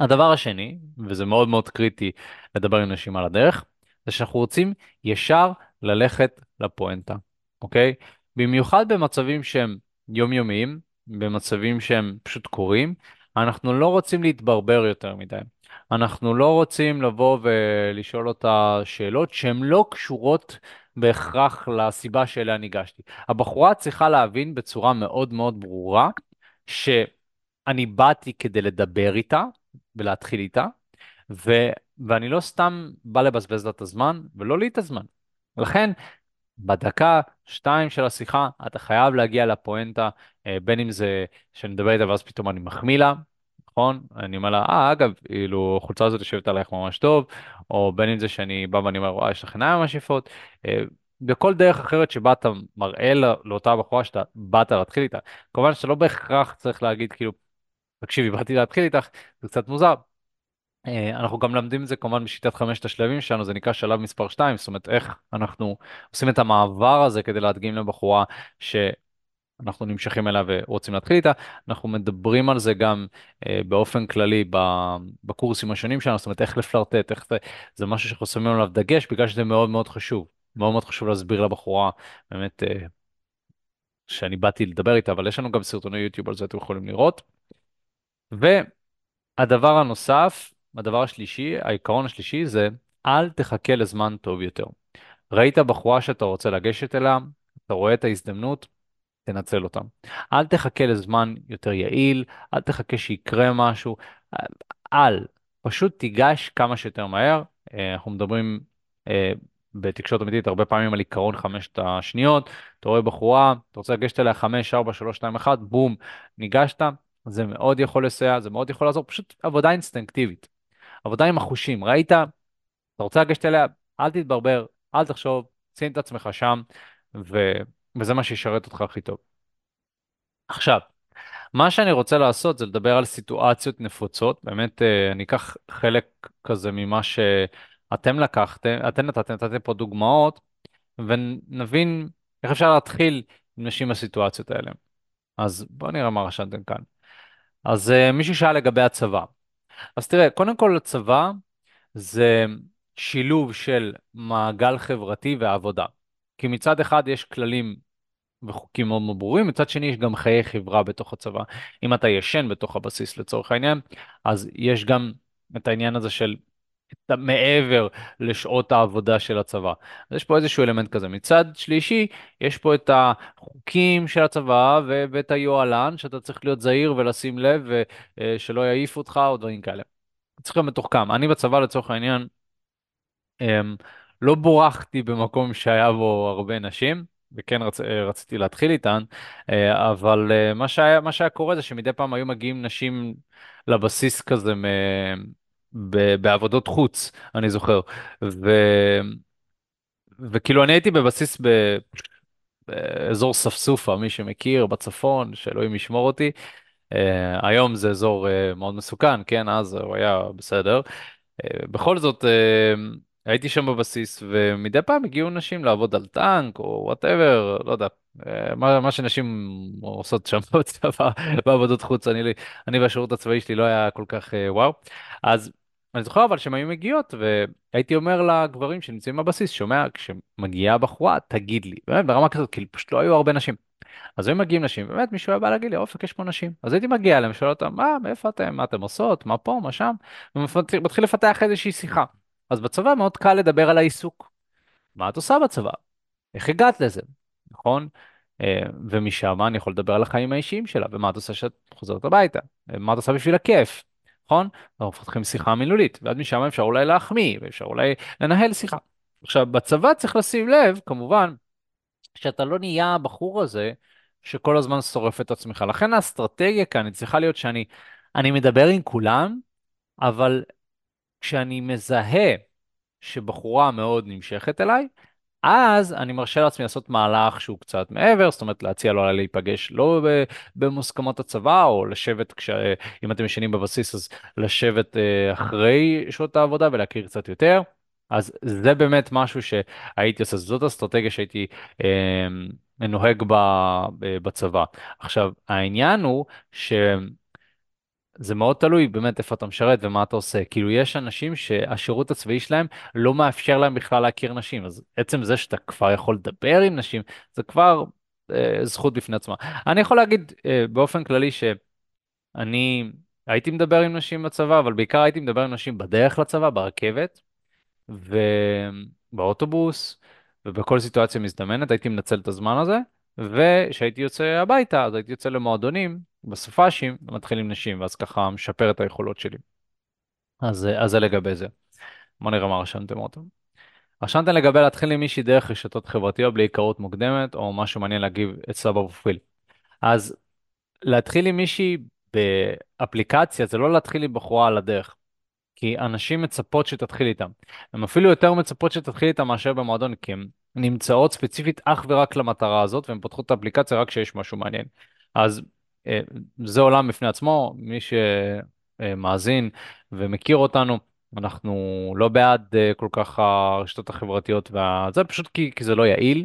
הדבר השני, וזה מאוד מאוד קריטי לדבר עם נשים על הדרך, זה שאנחנו רוצים ישר ללכת לפואנטה, אוקיי? במיוחד במצבים שהם יומיומיים, במצבים שהם פשוט קורים, אנחנו לא רוצים להתברבר יותר מדי. אנחנו לא רוצים לבוא ולשאול אותה שאלות שהן לא קשורות בהכרח לסיבה שאליה ניגשתי. הבחורה צריכה להבין בצורה מאוד מאוד ברורה שאני באתי כדי לדבר איתה ולהתחיל איתה, ו... ואני לא סתם בא לבזבז לה את הזמן ולא לי את הזמן. לכן, בדקה, שתיים של השיחה, אתה חייב להגיע לפואנטה, אה, בין אם זה שאני מדבר איתה ואז פתאום אני מחמיא לה, נכון? אני אומר לה, אה, אגב, כאילו, החולצה הזאת יושבת עלייך ממש טוב, או בין אם זה שאני בא ואני אומר, וואי, יש לך עיניים ממש יפות. אה, בכל דרך אחרת שבה אתה מראה לא, לאותה בחורה שאתה באת להתחיל איתה. כמובן שאתה לא בהכרח צריך להגיד, כאילו, תקשיבי, באתי להתחיל איתך, זה קצת מוזר. אה, אנחנו גם למדים את זה כמובן בשיטת חמשת השלבים שלנו, זה נקרא שלב מספר 2, זאת אומרת איך אנחנו עושים את המעבר הזה כדי להדגים לבחורה שאנחנו נמשכים אליה ורוצים להתחיל איתה. אנחנו מדברים על זה גם אה, באופן כללי בקורסים השונים שלנו, זאת אומרת איך לפלרטט, איך זה, זה משהו שאנחנו שמים עליו דגש בגלל שזה מאוד מאוד חשוב. מאוד מאוד חשוב להסביר לבחורה באמת אה, שאני באתי לדבר איתה, אבל יש לנו גם סרטוני יוטיוב על זה, אתם יכולים לראות. והדבר הנוסף, הדבר השלישי, העיקרון השלישי זה אל תחכה לזמן טוב יותר. ראית בחורה שאתה רוצה לגשת אליה, אתה רואה את ההזדמנות, תנצל אותה. אל תחכה לזמן יותר יעיל, אל תחכה שיקרה משהו, אל, פשוט תיגש כמה שיותר מהר. אה, אנחנו מדברים אה, בתקשורת אמיתית הרבה פעמים על עיקרון חמשת השניות, אתה רואה בחורה, אתה רוצה לגשת אליה 5, 4, 3, 2, 1, בום, ניגשת, זה מאוד יכול לסייע, זה מאוד יכול לעזור, פשוט עבודה אינסטינקטיבית, עבודה עם החושים, ראית, אתה רוצה לגשת אליה, אל תתברבר, אל תחשוב, שים את עצמך שם, ו... וזה מה שישרת אותך הכי טוב. עכשיו, מה שאני רוצה לעשות זה לדבר על סיטואציות נפוצות, באמת אה, אני אקח חלק כזה ממה שאתם לקחתם, אתם נתתם, נתתם פה דוגמאות, ונבין איך אפשר להתחיל עם נשים בסיטואציות האלה. אז בואו נראה מה רשמתם כאן. אז uh, מישהו שאל לגבי הצבא. אז תראה, קודם כל הצבא זה שילוב של מעגל חברתי ועבודה. כי מצד אחד יש כללים וחוקים מאוד מאוד ברורים, מצד שני יש גם חיי חברה בתוך הצבא. אם אתה ישן בתוך הבסיס לצורך העניין, אז יש גם את העניין הזה של מעבר לשעות העבודה של הצבא. אז יש פה איזשהו אלמנט כזה. מצד שלישי, יש פה את החוקים של הצבא ואת היוהל"ן, שאתה צריך להיות זהיר ולשים לב ושלא יעיף אותך או דברים כאלה. צריך להיות מתוחכם. אני בצבא לצורך העניין, אמ, לא בורחתי במקום שהיה בו הרבה נשים, וכן רצ... רציתי להתחיל איתן, אה, אבל אה, מה שהיה, מה שהיה קורה זה שמדי פעם היו מגיעים נשים לבסיס כזה. ב... בעבודות חוץ, אני זוכר. ו... וכאילו אני הייתי בבסיס ב... באזור ספסופה, מי שמכיר, בצפון, שאלוהים ישמור אותי. Uh, היום זה אזור uh, מאוד מסוכן, כן, אז הוא היה בסדר. Uh, בכל זאת, uh, הייתי שם בבסיס, ומדי פעם הגיעו נשים לעבוד על טנק, או whatever, לא יודע, אה, מה, מה שנשים עושות שם (laughs) בצבא, בעבודות חוץ, אני, אני והשירות הצבאי שלי לא היה כל כך אה, וואו. אז אני זוכר אבל שהן היו מגיעות, והייתי אומר לגברים שנמצאים בבסיס, שומע, כשמגיעה בחורה, תגיד לי, באמת ברמה כזאת, כאילו פשוט לא היו הרבה נשים. אז היו מגיעים נשים, באמת מישהו היה בא להגיד לי, אופק, יש פה נשים. אז הייתי מגיע אליהם, שואל אותם, מה, מאיפה אתם, מה אתם עושות, מה פה, מה שם, ומתחיל לפתח איזושהי שיחה. אז בצבא מאוד קל לדבר על העיסוק. מה את עושה בצבא? איך הגעת לזה, נכון? אה, ומשם אני יכול לדבר על החיים האישיים שלה, ומה את עושה כשאת חוזרת הביתה, מה את עושה בשביל הכיף, נכון? אנחנו מפתחים שיחה מילולית, ואז משם אפשר אולי להחמיא, ואפשר אולי לנהל שיחה. עכשיו, בצבא צריך לשים לב, כמובן, שאתה לא נהיה הבחור הזה שכל הזמן שורף את עצמך. לכן האסטרטגיה כאן היא צריכה להיות שאני אני מדבר עם כולם, אבל כשאני מזהה שבחורה מאוד נמשכת אליי, אז אני מרשה לעצמי לעשות מהלך שהוא קצת מעבר, זאת אומרת להציע לו להיפגש לא במוסכמות הצבא, או לשבת, כש... אם אתם ישנים בבסיס, אז לשבת אה, אחרי שעות העבודה ולהכיר קצת יותר. אז זה באמת משהו שהייתי עושה, זאת אסטרטגיה שהייתי אה, נוהג בה בצבא. עכשיו, העניין הוא ש... זה מאוד תלוי באמת איפה אתה משרת ומה אתה עושה. כאילו יש אנשים שהשירות הצבאי שלהם לא מאפשר להם בכלל להכיר נשים, אז עצם זה שאתה כבר יכול לדבר עם נשים, זה כבר אה, זכות בפני עצמה. אני יכול להגיד אה, באופן כללי שאני הייתי מדבר עם נשים בצבא, אבל בעיקר הייתי מדבר עם נשים בדרך לצבא, ברכבת ובאוטובוס ובכל סיטואציה מזדמנת, הייתי מנצל את הזמן הזה. וכשהייתי יוצא הביתה, אז הייתי יוצא למועדונים, בסופאשים, ומתחיל עם נשים, ואז ככה משפר את היכולות שלי. אז, אז זה לגבי זה. בוא נראה מה רשמתם אותם. רשמתם לגבי להתחיל עם מישהי דרך רשתות חברתיות בלי היכרות מוקדמת, או משהו מעניין להגיב אצלה בפרופיל. אז להתחיל עם מישהי באפליקציה זה לא להתחיל עם בחורה על הדרך. כי אנשים מצפות שתתחיל איתם. הם אפילו יותר מצפות שתתחיל איתם מאשר במועדון, כי הן נמצאות ספציפית אך ורק למטרה הזאת, והן פותחות את האפליקציה רק כשיש משהו מעניין. אז זה עולם בפני עצמו, מי שמאזין ומכיר אותנו, אנחנו לא בעד אה, כל כך הרשתות החברתיות, וזה פשוט כי, כי זה לא יעיל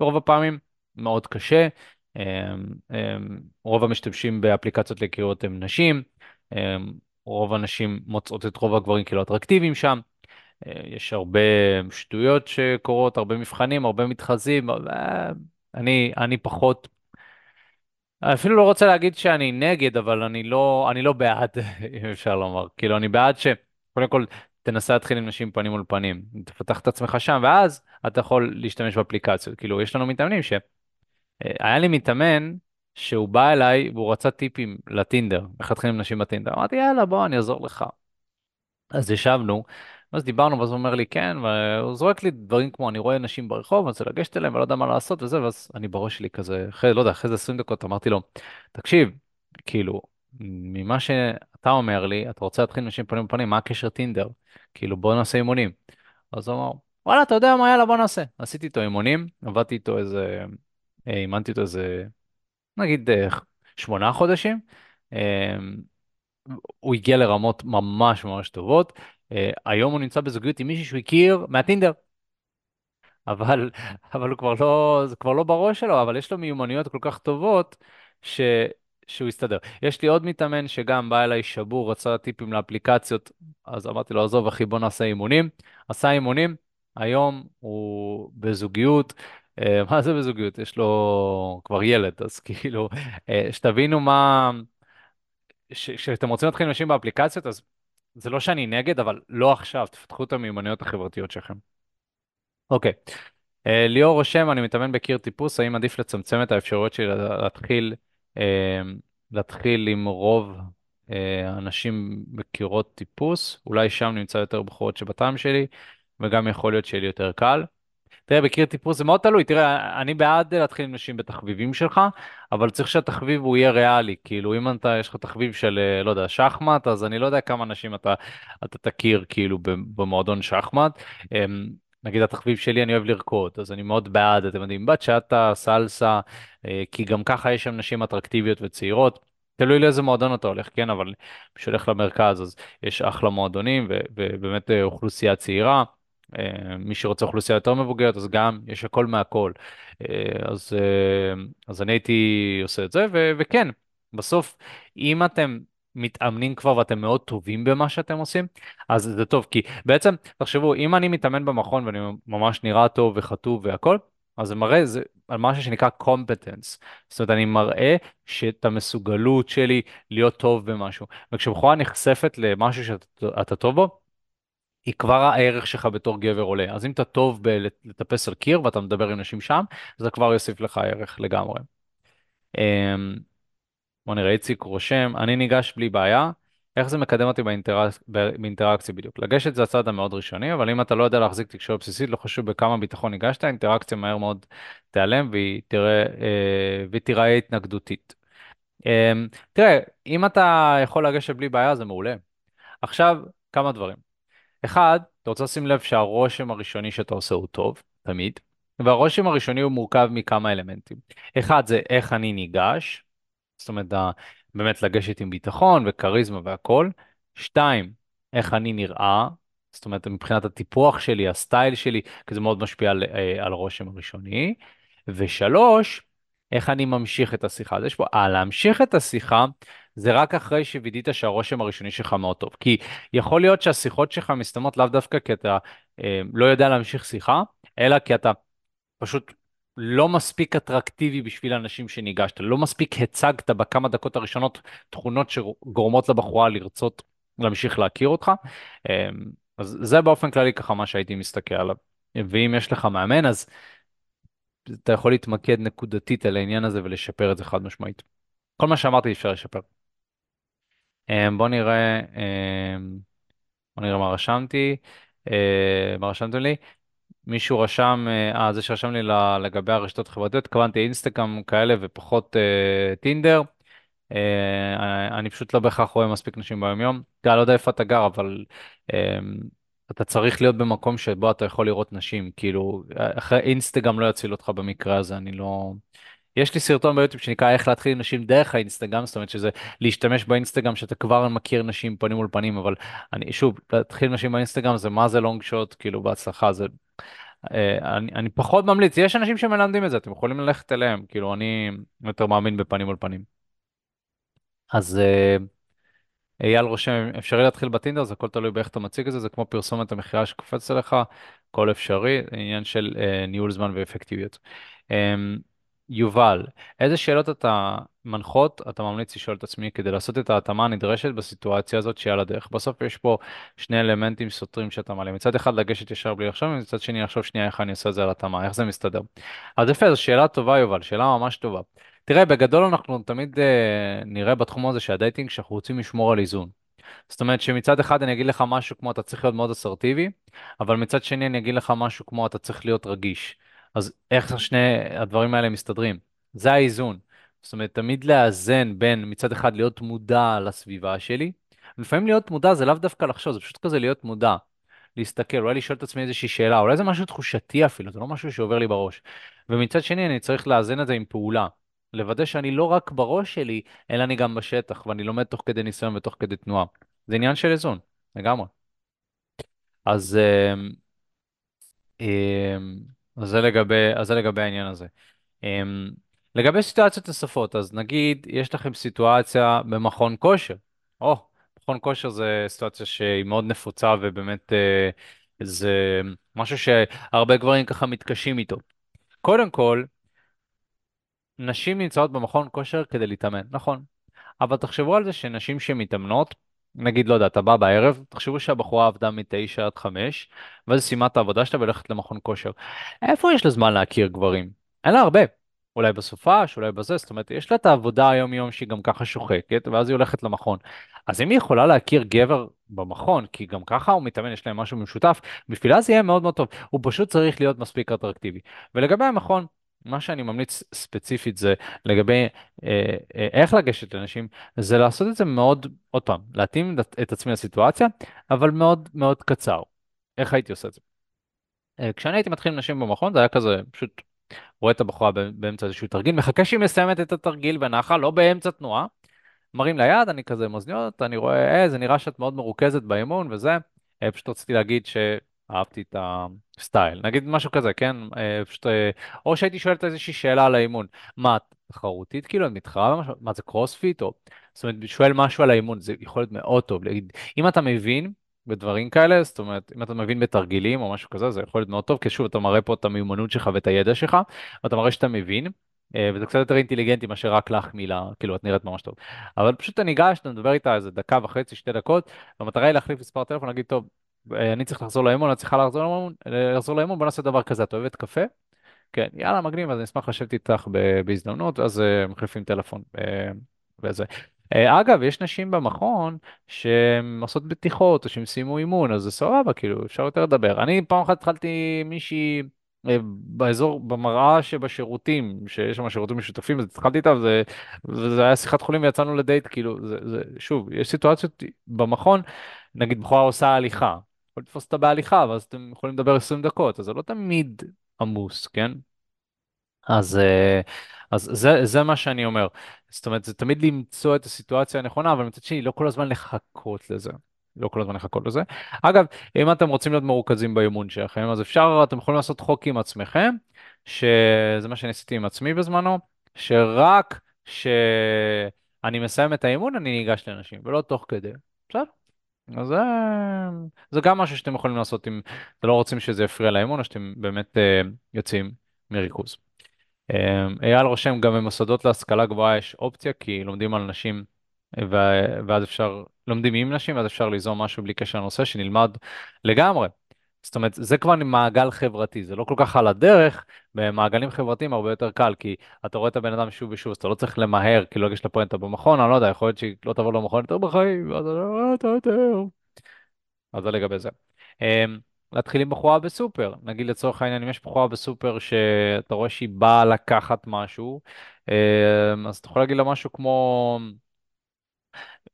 ברוב הפעמים, מאוד קשה. אה, רוב המשתמשים באפליקציות להיכרויות הם נשים, רוב הנשים מוצאות את רוב הגברים כאילו אטרקטיביים שם. יש הרבה שטויות שקורות, הרבה מבחנים, הרבה מתחזים. אני, אני פחות אפילו לא רוצה להגיד שאני נגד, אבל אני לא, אני לא בעד, אם אפשר לומר. כאילו, אני בעד ש... קודם כל, תנסה להתחיל עם נשים פנים מול פנים. תפתח את עצמך שם, ואז אתה יכול להשתמש באפליקציות. כאילו, יש לנו מתאמנים ש... אה, היה לי מתאמן שהוא בא אליי והוא רצה טיפים לטינדר, איך להתחיל עם נשים בטינדר. אמרתי, יאללה, בוא, אני אעזור לך. אז ישבנו, ואז דיברנו, ואז הוא אומר לי, כן, והוא זורק לי דברים כמו, אני רואה אנשים ברחוב, אני רוצה לגשת אליהם, ולא יודע מה לעשות וזה, ואז אני בראש שלי כזה, אחרי, לא יודע, אחרי איזה 20 דקות אמרתי לו, תקשיב, כאילו, ממה שאתה אומר לי, אתה רוצה להתחיל אנשים פנים בפנים, מה הקשר טינדר? כאילו, בוא נעשה אימונים. אז הוא אמר, וואלה, אתה יודע מה, יאללה, בוא נעשה. עשיתי איתו אימונים, עבדתי איתו איזה, אה, אימנתי איתו איזה, נגיד, אה, שמונה חודשים. אה, הוא הגיע לרמות ממש ממש טובות. Uh, היום הוא נמצא בזוגיות עם מישהי שהוא הכיר מהטינדר. אבל, אבל הוא כבר לא, זה כבר לא בראש שלו, אבל יש לו מיומנויות כל כך טובות ש, שהוא יסתדר. יש לי עוד מתאמן שגם בא אליי שבור, רצה טיפים לאפליקציות, אז אמרתי לו, עזוב אחי, בוא נעשה אימונים. עשה אימונים, היום הוא בזוגיות. Uh, מה זה בזוגיות? יש לו כבר ילד, אז כאילו, uh, שתבינו מה... כשאתם רוצים להתחיל עם אנשים באפליקציות, אז זה לא שאני נגד, אבל לא עכשיו, תפתחו את המיומנויות החברתיות שלכם. אוקיי, uh, ליאור רושם, אני מתאמן בקיר טיפוס, האם עדיף לצמצם את האפשרויות שלי להתחיל, uh, להתחיל עם רוב uh, אנשים בקירות טיפוס? אולי שם נמצא יותר בחורות שבטעם שלי, וגם יכול להיות שיהיה לי יותר קל. תראה, בקיר טיפוס זה מאוד תלוי, תראה, אני בעד להתחיל עם נשים בתחביבים שלך, אבל צריך שהתחביב הוא יהיה ריאלי, כאילו אם אתה, יש לך תחביב של, אה, לא יודע, שחמט, אז אני לא יודע כמה נשים אתה, אתה תכיר כאילו במועדון שחמט. אמ, נגיד התחביב שלי, אני אוהב לרקוד, אז אני מאוד בעד, אתם יודעים, בצ'אטה, סלסה, אה, כי גם ככה יש שם נשים אטרקטיביות וצעירות. תלוי לאיזה מועדון אתה הולך, כן, אבל מי שהולך למרכז אז יש אחלה מועדונים ובאמת אה, אוכלוסייה צעירה. אה, מי שרוצה אוכלוסייה יותר מבוגרת, אז גם יש הכל מהכל. אה, אז, אה, אז אני הייתי עושה את זה, ו- וכן, בסוף, אם אתם מתאמנים כבר ואתם מאוד טובים במה שאתם עושים, אז זה טוב, כי בעצם, תחשבו, אם אני מתאמן במכון ואני ממש נראה טוב וכתוב והכל, אז זה מראה זה על משהו שנקרא competence. זאת אומרת, אני מראה שאת המסוגלות שלי להיות טוב במשהו. וכשבחורה נחשפת למשהו שאתה טוב בו, היא כבר הערך שלך בתור גבר עולה. אז אם אתה טוב בלטפס על קיר ואתה מדבר עם נשים שם, זה כבר יוסיף לך ערך לגמרי. אמ, בוא נראה, איציק רושם, אני ניגש בלי בעיה, איך זה מקדם אותי באינטראק... באינטראקציה בדיוק? לגשת זה הצעד המאוד ראשוני, אבל אם אתה לא יודע להחזיק תקשורת בסיסית, לא חשוב בכמה ביטחון ניגשת, האינטראקציה מהר מאוד תיעלם והיא תראה, אה, והיא תיראה התנגדותית. אמ, תראה, אם אתה יכול לגשת בלי בעיה, זה מעולה. עכשיו, כמה דברים. אחד, אתה רוצה לשים לב שהרושם הראשוני שאתה עושה הוא טוב, תמיד, והרושם הראשוני הוא מורכב מכמה אלמנטים. אחד זה איך אני ניגש, זאת אומרת, באמת לגשת עם ביטחון וכריזמה והכול. שתיים, איך אני נראה, זאת אומרת, מבחינת הטיפוח שלי, הסטייל שלי, כי זה מאוד משפיע על, אה, על הרושם הראשוני. ושלוש, איך אני ממשיך את השיחה. אז יש פה, אה, להמשיך את השיחה זה רק אחרי שווידית שהרושם הראשוני שלך מאוד טוב. כי יכול להיות שהשיחות שלך מסתיימות לאו דווקא כי אתה אה, לא יודע להמשיך שיחה, אלא כי אתה פשוט לא מספיק אטרקטיבי בשביל האנשים שניגשת, לא מספיק הצגת בכמה דקות הראשונות תכונות שגורמות לבחורה לרצות להמשיך להכיר אותך. אה, אז זה באופן כללי ככה מה שהייתי מסתכל עליו. ואם יש לך מאמן, אז אתה יכול להתמקד נקודתית על העניין הזה ולשפר את זה חד משמעית. כל מה שאמרתי אפשר לשפר. אמ, בוא נראה, אמ, בוא נראה מה רשמתי, אה, מה רשמתם לי. מישהו רשם, אה, אה, זה שרשם לי לגבי הרשתות החברתיות, התכוונתי אינסטגרם כאלה ופחות אה, טינדר. אה, אני פשוט לא בהכרח רואה מספיק נשים ביום יום. אני לא יודע איפה אתה גר, אבל אה, אתה צריך להיות במקום שבו אתה יכול לראות נשים. כאילו, אחרי אינסטגרם לא יציל אותך במקרה הזה, אני לא... יש לי סרטון ביוטיוב שנקרא איך להתחיל עם נשים דרך האינסטגרם, זאת אומרת שזה להשתמש באינסטגרם שאתה כבר מכיר נשים פנים מול פנים, אבל אני שוב, להתחיל עם נשים באינסטגרם זה מה זה לונג שוט, כאילו בהצלחה, זה... אה, אני, אני פחות ממליץ, יש אנשים שמלמדים את זה, אתם יכולים ללכת אליהם, כאילו אני יותר מאמין בפנים מול פנים. אז... אה, אייל רושם, אפשרי להתחיל בטינדר, זה הכל תלוי באיך אתה מציג את זה, זה כמו פרסומת המכירה שקופצת לך, הכל אפשרי, עניין של אה, ניהול זמן ואפקטיביות. אה, יובל, איזה שאלות אתה מנחות, אתה ממליץ לשאול את עצמי כדי לעשות את ההתאמה הנדרשת בסיטואציה הזאת שעל הדרך. בסוף יש פה שני אלמנטים סותרים שאתה מעלה. מצד אחד לגשת ישר בלי לחשוב, ומצד שני לחשוב שנייה איך אני עושה את זה על התאמה, איך זה מסתדר. אז יפה, זו שאלה טובה יובל, שאלה ממש טובה. תראה, בגדול אנחנו תמיד uh, נראה בתחום הזה שהדייטינג, שאנחנו רוצים לשמור על איזון. זאת אומרת שמצד אחד אני אגיד לך משהו כמו אתה צריך להיות מאוד אסרטיבי, אבל מצד שני אני אגיד לך משהו כמו אתה צריך להיות רגיש. אז איך שני הדברים האלה מסתדרים? זה האיזון. זאת אומרת, תמיד לאזן בין מצד אחד להיות מודע לסביבה שלי, ולפעמים להיות מודע זה לאו דווקא לחשוב, זה פשוט כזה להיות מודע. להסתכל, אולי לשאול את עצמי איזושהי שאלה, אולי זה משהו תחושתי אפילו, זה לא משהו שעובר לי בראש. ומצד שני אני צריך לאזן את זה עם פעולה. לוודא שאני לא רק בראש שלי, אלא אני גם בשטח, ואני לומד תוך כדי ניסיון ותוך כדי תנועה. זה עניין של איזון, לגמרי. אז, אמ, אמ, אז, זה לגבי, אז זה לגבי העניין הזה. אמ, לגבי סיטואציות נוספות, אז נגיד יש לכם סיטואציה במכון כושר. או, מכון כושר זה סיטואציה שהיא מאוד נפוצה ובאמת אה, זה משהו שהרבה גברים ככה מתקשים איתו. קודם כל, נשים נמצאות במכון כושר כדי להתאמן, נכון. אבל תחשבו על זה שנשים שמתאמנות, נגיד, לא יודע, אתה בא בערב, תחשבו שהבחורה עבדה מ-9 עד 5, ואז סיימה את העבודה שלה והולכת למכון כושר. איפה יש לה זמן להכיר גברים? אין לה הרבה. אולי בסופש, אולי בזה, זאת אומרת, יש לה את העבודה היום-יום שהיא גם ככה שוחקת, ואז היא הולכת למכון. אז אם היא יכולה להכיר גבר במכון, כי גם ככה הוא מתאמן, יש להם משהו משותף, בשבילה זה יהיה מאוד מאוד טוב. הוא פשוט צריך להיות מספיק אטרקטיבי. ולגבי המכון, מה שאני ממליץ ספציפית זה לגבי אה, אה, איך לגשת לאנשים, זה לעשות את זה מאוד, עוד פעם, להתאים את עצמי לסיטואציה, אבל מאוד מאוד קצר. איך הייתי עושה את זה? אה, כשאני הייתי מתחיל עם נשים במכון, זה היה כזה, פשוט רואה את הבחורה באמצע איזשהו תרגיל, מחכה שהיא מסיימת את התרגיל בנחל, לא באמצע תנועה, מרים ליד, אני כזה עם אוזניות, אני רואה, אה, זה נראה שאת מאוד מרוכזת באימון וזה, אה, פשוט רציתי להגיד ש... אהבתי את הסטייל, נגיד משהו כזה, כן? אה, פשוט, אה, או שהייתי שואל איזושהי שאלה על האימון, מה, את תחרותית כאילו, את מתחרה במשהו, מה זה קרוספיט, או... זאת אומרת, שואל משהו על האימון, זה יכול להיות מאוד טוב, להגיד, אם אתה מבין בדברים כאלה, זאת אומרת, אם אתה מבין בתרגילים או משהו כזה, זה יכול להיות מאוד טוב, כי שוב, אתה מראה פה את המיומנות שלך ואת הידע שלך, ואתה מראה שאתה מבין, אה, וזה קצת יותר אינטליגנטי מאשר רק להחמיא לה, כאילו את נראית ממש טוב. אבל פשוט אתה ניגש, אתה מדבר איתה איזה דקה וחצי, שתי דקות, והמטרה היא להחליף מספר טלפון, להגיד, טוב, אני צריך לחזור לאימון, את צריכה לחזור לאימון, אה, לחזור לאימון, בוא נעשה דבר כזה, את אוהבת קפה? כן, יאללה, מגניב, אז אני אשמח לשבת איתך בהזדמנות, אז uh, מחליפים טלפון וזה. אגב, יש נשים במכון שהן עושות בטיחות, או שהן סיימו אימון, אז זה סבבה, כאילו, אפשר יותר לדבר. אני פעם אחת התחלתי מישהי באזור, במראה שבשירותים, שיש שם שירותים משותפים, אז התחלתי איתה, וזה, וזה היה שיחת חולים ויצאנו לדייט, כאילו, זה, זה, שוב, יש סיטואציות במכון, נגיד בחורה עושה הליכה, יכול לתפוס אותה בהליכה, ואז אתם יכולים לדבר 20 דקות, אז זה לא תמיד עמוס, כן? אז, אה, אז זה, זה מה שאני אומר. זאת אומרת, זה תמיד למצוא את הסיטואציה הנכונה, אבל מצד שני, לא כל הזמן לחכות לזה. לא כל הזמן לחכות לזה. אגב, אם אתם רוצים להיות מרוכזים באימון שלכם, אז אפשר, אתם יכולים לעשות חוק עם עצמכם, שזה מה שאני עשיתי עם עצמי בזמנו, שרק כשאני מסיים את האימון, אני ניגש לאנשים, ולא תוך כדי. בסדר? אז זה, זה גם משהו שאתם יכולים לעשות אם אתם לא רוצים שזה יפריע לאימון, או שאתם באמת uh, יוצאים מריכוז. Uh, אייל רושם, גם במוסדות להשכלה גבוהה יש אופציה, כי לומדים על נשים, ואז אפשר, לומדים עם נשים, ואז אפשר ליזום משהו בלי קשר לנושא, שנלמד לגמרי. זאת אומרת, זה כבר מעגל חברתי, זה לא כל כך על הדרך, במעגלים חברתיים הרבה יותר קל, כי אתה רואה את הבן אדם שוב ושוב, אז אתה לא צריך למהר, כאילו לגשת לפואנטה במכון, אני לא יודע, יכול להיות שהיא לא תבוא למכון יותר בחיים, אז אתה יותר. אז זה לגבי זה. Um, להתחיל עם בחורה בסופר, נגיד לצורך העניין, אם יש בחורה בסופר שאתה רואה שהיא באה לקחת משהו, um, אז אתה יכול להגיד לה משהו כמו,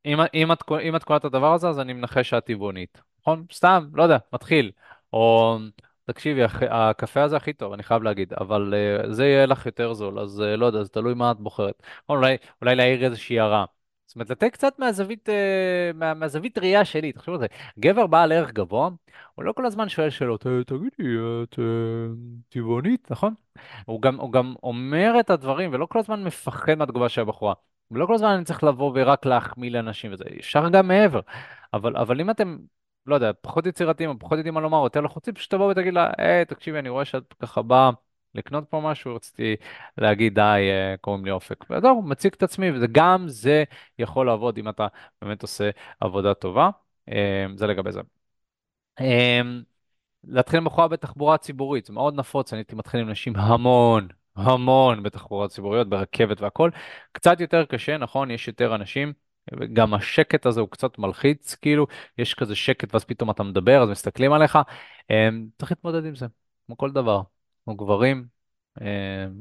אם, אם, את, את קוראת את הדבר הזה, אז אני מנחש שאת טבעונית, נכון? סתם, לא יודע, מתחיל. או, תקשיבי, הקפה הזה הכי טוב, אני חייב להגיד, אבל uh, זה יהיה לך יותר זול, אז uh, לא יודע, זה תלוי מה את בוחרת. או אולי, אולי להעיר איזושהי הערה. זאת אומרת, לתת קצת מהזווית, uh, מה, מהזווית ראייה שלי, תחשבו על זה. גבר בעל ערך גבוה, הוא לא כל הזמן שואל שאלות, "אה, תגידי, את אה, טבעונית, נכון? הוא גם, הוא גם אומר את הדברים, ולא כל הזמן מפחד מהתגובה של הבחורה. ולא כל הזמן אני צריך לבוא ורק להחמיא לאנשים וזה, אפשר גם מעבר. אבל, אבל אם אתם לא יודע, פחות יצירתיים פחות יודעים מה לומר, יותר לחוצים, פשוט תבוא ותגיד לה, היי, תקשיבי, אני רואה שאת ככה באה לקנות פה משהו, רציתי להגיד, די, אה, קוראים לי אופק. וזהו, מציג את עצמי, וגם זה יכול לעבוד אם אתה באמת עושה עבודה טובה. אה, זה לגבי זה. אה, להתחיל עם בחורה בתחבורה ציבורית, זה מאוד נפוץ, אני הייתי מתחיל עם נשים המון, המון בתחבורה ציבוריות, ברכבת והכל. קצת יותר קשה, נכון? יש יותר אנשים. גם השקט הזה הוא קצת מלחיץ, כאילו, יש כזה שקט ואז פתאום אתה מדבר, אז מסתכלים עליך. אמ, צריך להתמודד עם זה, כמו כל דבר. כמו גברים, אמ,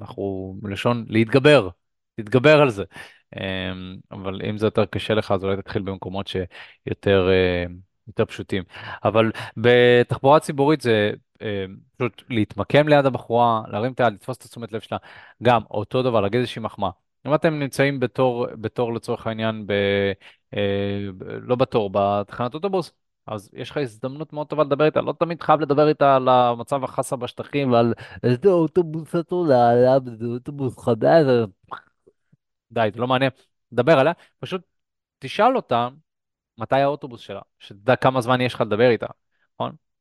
אנחנו מלשון להתגבר, להתגבר על זה. אמ, אבל אם זה יותר קשה לך, אז אולי תתחיל במקומות שיותר אה, יותר פשוטים. אבל בתחבורה ציבורית זה אה, פשוט להתמקם ליד הבחורה, להרים את היד, לתפוס את התשומת לב שלה. גם אותו דבר, להגיד איזושהי מחמאה. אם אתם נמצאים בתור, בתור לצורך העניין, ב, אה, ב, לא בתור, בתחנת אוטובוס, אז יש לך הזדמנות מאוד טובה לדבר איתה, לא תמיד חייב לדבר איתה על המצב החסה בשטחים ועל איזה אוטובוס את עולה, זה אוטובוס חדש, די, זה לא מעניין, דבר עליה, פשוט תשאל אותה מתי האוטובוס שלה, שתדע כמה זמן יש לך לדבר איתה?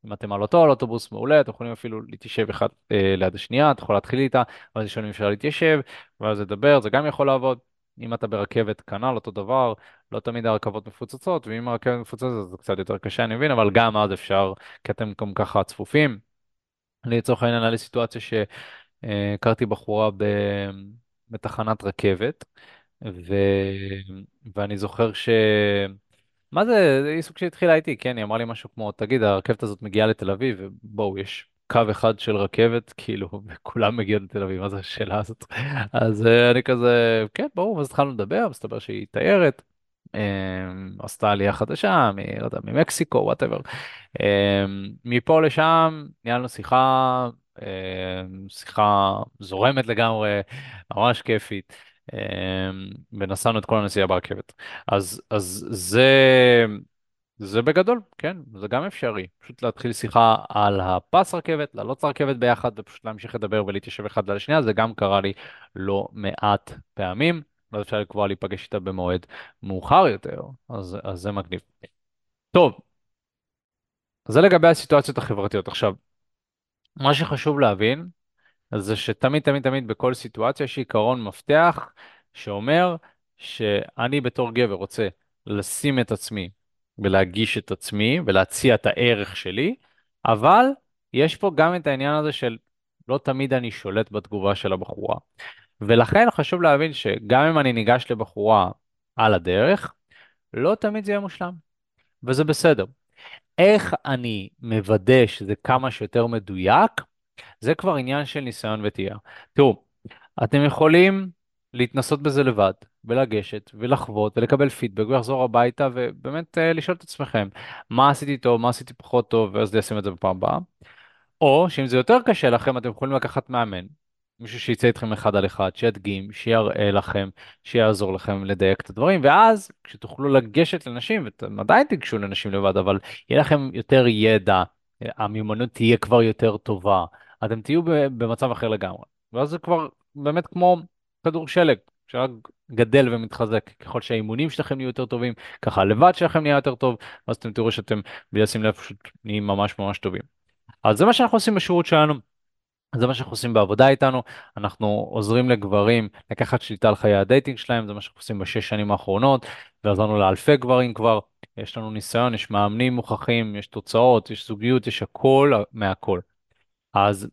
אם אתם על אותו על אוטובוס מעולה, אתם יכולים אפילו להתיישב אחד אה, ליד השנייה, אתה יכול להתחיל איתה, ואז לשאול אם אפשר להתיישב, ואז לדבר, זה גם יכול לעבוד. אם אתה ברכבת, כנ"ל אותו דבר, לא תמיד הרכבות מפוצצות, ואם הרכבת מפוצצת זה קצת יותר קשה, אני מבין, אבל גם אז אפשר, כי אתם גם ככה צפופים. לצורך העניין, היה לי סיטואציה שהכרתי בחורה ב... בתחנת רכבת, ו... ואני זוכר ש... מה זה, היא סוג שהתחילה איתי, כן, היא אמרה לי משהו כמו, תגיד, הרכבת הזאת מגיעה לתל אביב, ובואו, יש קו אחד של רכבת, כאילו, (laughs) וכולם מגיעים לתל אביב, מה זה השאלה הזאת? אז אה, אני כזה, כן, ברור, אז התחלנו לדבר, מסתבר שהיא תיירת, אה, עשתה עלייה חדשה, לא יודע, ממקסיקו, וואטאבר. אה, מפה לשם, ניהלנו שיחה, שיחה זורמת לגמרי, ממש כיפית. אמ, ונסענו את כל הנסיעה ברכבת. אז, אז זה, זה בגדול, כן, זה גם אפשרי. פשוט להתחיל שיחה על הפס רכבת, לעלות לרכבת ביחד ופשוט להמשיך לדבר ולהתיישב אחד על השנייה, זה גם קרה לי לא מעט פעמים. לא אפשר לקבוע להיפגש איתה במועד מאוחר יותר, אז, אז זה מגניב. טוב, זה לגבי הסיטואציות החברתיות. עכשיו, מה שחשוב להבין, זה שתמיד תמיד תמיד בכל סיטואציה יש עיקרון מפתח שאומר שאני בתור גבר רוצה לשים את עצמי ולהגיש את עצמי ולהציע את הערך שלי, אבל יש פה גם את העניין הזה של לא תמיד אני שולט בתגובה של הבחורה. ולכן חשוב להבין שגם אם אני ניגש לבחורה על הדרך, לא תמיד זה יהיה מושלם, וזה בסדר. איך אני מוודא שזה כמה שיותר מדויק? זה כבר עניין של ניסיון וטעייה. תראו, אתם יכולים להתנסות בזה לבד, ולגשת, ולחוות, ולקבל פידבק, ולחזור הביתה, ובאמת uh, לשאול את עצמכם, מה עשיתי טוב, מה עשיתי פחות טוב, ואז ליישם את זה בפעם הבאה. או שאם זה יותר קשה לכם, אתם יכולים לקחת מאמן, מישהו שיצא איתכם אחד על אחד, שידגים, שיראה לכם, שיעזור לכם לדייק את הדברים, ואז כשתוכלו לגשת לנשים, ואתם עדיין תיגשו לנשים לבד, אבל יהיה לכם יותר ידע, המיומנות תהיה כבר יותר טובה, אתם תהיו במצב אחר לגמרי. ואז זה כבר באמת כמו כדור שלג, שרק גדל ומתחזק. ככל שהאימונים שלכם נהיו יותר טובים, ככה הלבד שלכם נהיה יותר טוב, ואז אתם תראו שאתם, בלי לשים לב, פשוט נהיים ממש ממש טובים. אז זה מה שאנחנו עושים בשירות שלנו. זה מה שאנחנו עושים בעבודה איתנו, אנחנו עוזרים לגברים לקחת שליטה על חיי ה dating שלהם, זה מה שאנחנו עושים בשש שנים האחרונות, ועזרנו לאלפי גברים כבר, יש לנו ניסיון, יש מאמנים מוכחים, יש תוצאות, יש זוגיות, יש הכל מהכל. אז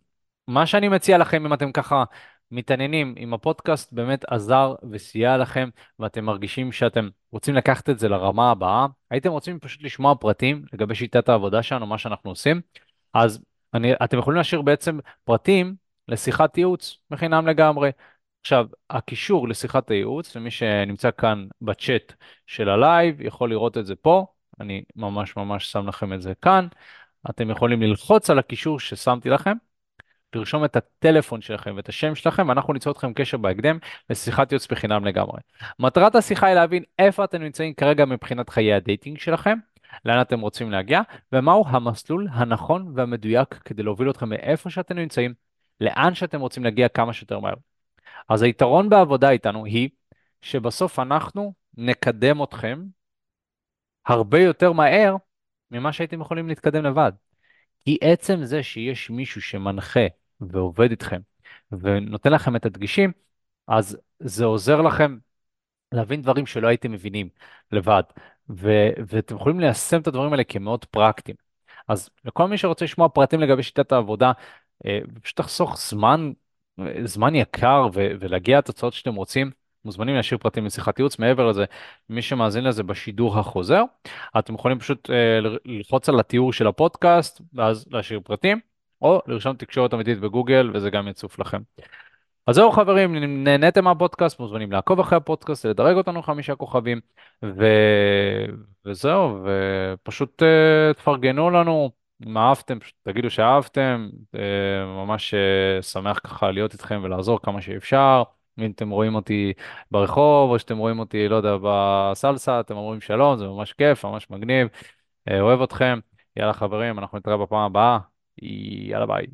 מה שאני מציע לכם, אם אתם ככה מתעניינים, אם הפודקאסט באמת עזר וסייע לכם, ואתם מרגישים שאתם רוצים לקחת את זה לרמה הבאה, הייתם רוצים פשוט לשמוע פרטים לגבי שיטת העבודה שלנו, מה שאנחנו עושים, אז אני, אתם יכולים להשאיר בעצם פרטים לשיחת ייעוץ בחינם לגמרי. עכשיו, הקישור לשיחת הייעוץ, למי שנמצא כאן בצ'אט של ה live, יכול לראות את זה פה, אני ממש ממש שם לכם את זה כאן. אתם יכולים ללחוץ על הקישור ששמתי לכם, לרשום את הטלפון שלכם ואת השם שלכם, ואנחנו ניצור אתכם קשר בהקדם לשיחת ייעוץ בחינם לגמרי. מטרת השיחה היא להבין איפה אתם נמצאים כרגע מבחינת חיי ה dating שלכם, לאן אתם רוצים להגיע, ומהו המסלול הנכון והמדויק כדי להוביל אתכם מאיפה שאתם נמצאים, לאן שאתם רוצים להגיע כמה שיותר מהר. אז היתרון בעבודה איתנו היא שבסוף אנחנו נקדם אתכם הרבה יותר מהר ממה שהייתם יכולים להתקדם לבד. כי עצם זה שיש מישהו שמנחה ועובד איתכם ונותן לכם את הדגישים, אז זה עוזר לכם להבין דברים שלא הייתם מבינים לבד, ו- ואתם יכולים ליישם את הדברים האלה כמאוד פרקטיים. אז לכל מי שרוצה לשמוע פרטים לגבי שיטת העבודה, אה, פשוט תחסוך זמן, זמן יקר ו- ולהגיע לתוצאות שאתם רוצים, מוזמנים להשאיר פרטים לשיחת ייעוץ. מעבר לזה, מי שמאזין לזה בשידור החוזר, אתם יכולים פשוט אה, ללחוץ על התיאור של הפודקאסט, ואז להשאיר פרטים, או לרשום תקשורת אמיתית בגוגל, וזה גם יצוף לכם. אז זהו חברים, אם נהניתם מהפודקאסט, מוזמנים לעקוב אחרי הפודקאסט, לדרג אותנו חמישה כוכבים, ו... וזהו, ופשוט uh, תפרגנו לנו, אם אהבתם, פשוט תגידו שאהבתם, uh, ממש uh, שמח ככה להיות איתכם ולעזור כמה שאפשר. אם אתם רואים אותי ברחוב, או שאתם רואים אותי, לא יודע, בסלסה, אתם אומרים שלום, זה ממש כיף, ממש מגניב, uh, אוהב אתכם. יאללה חברים, אנחנו נתראה בפעם הבאה, יאללה ביי.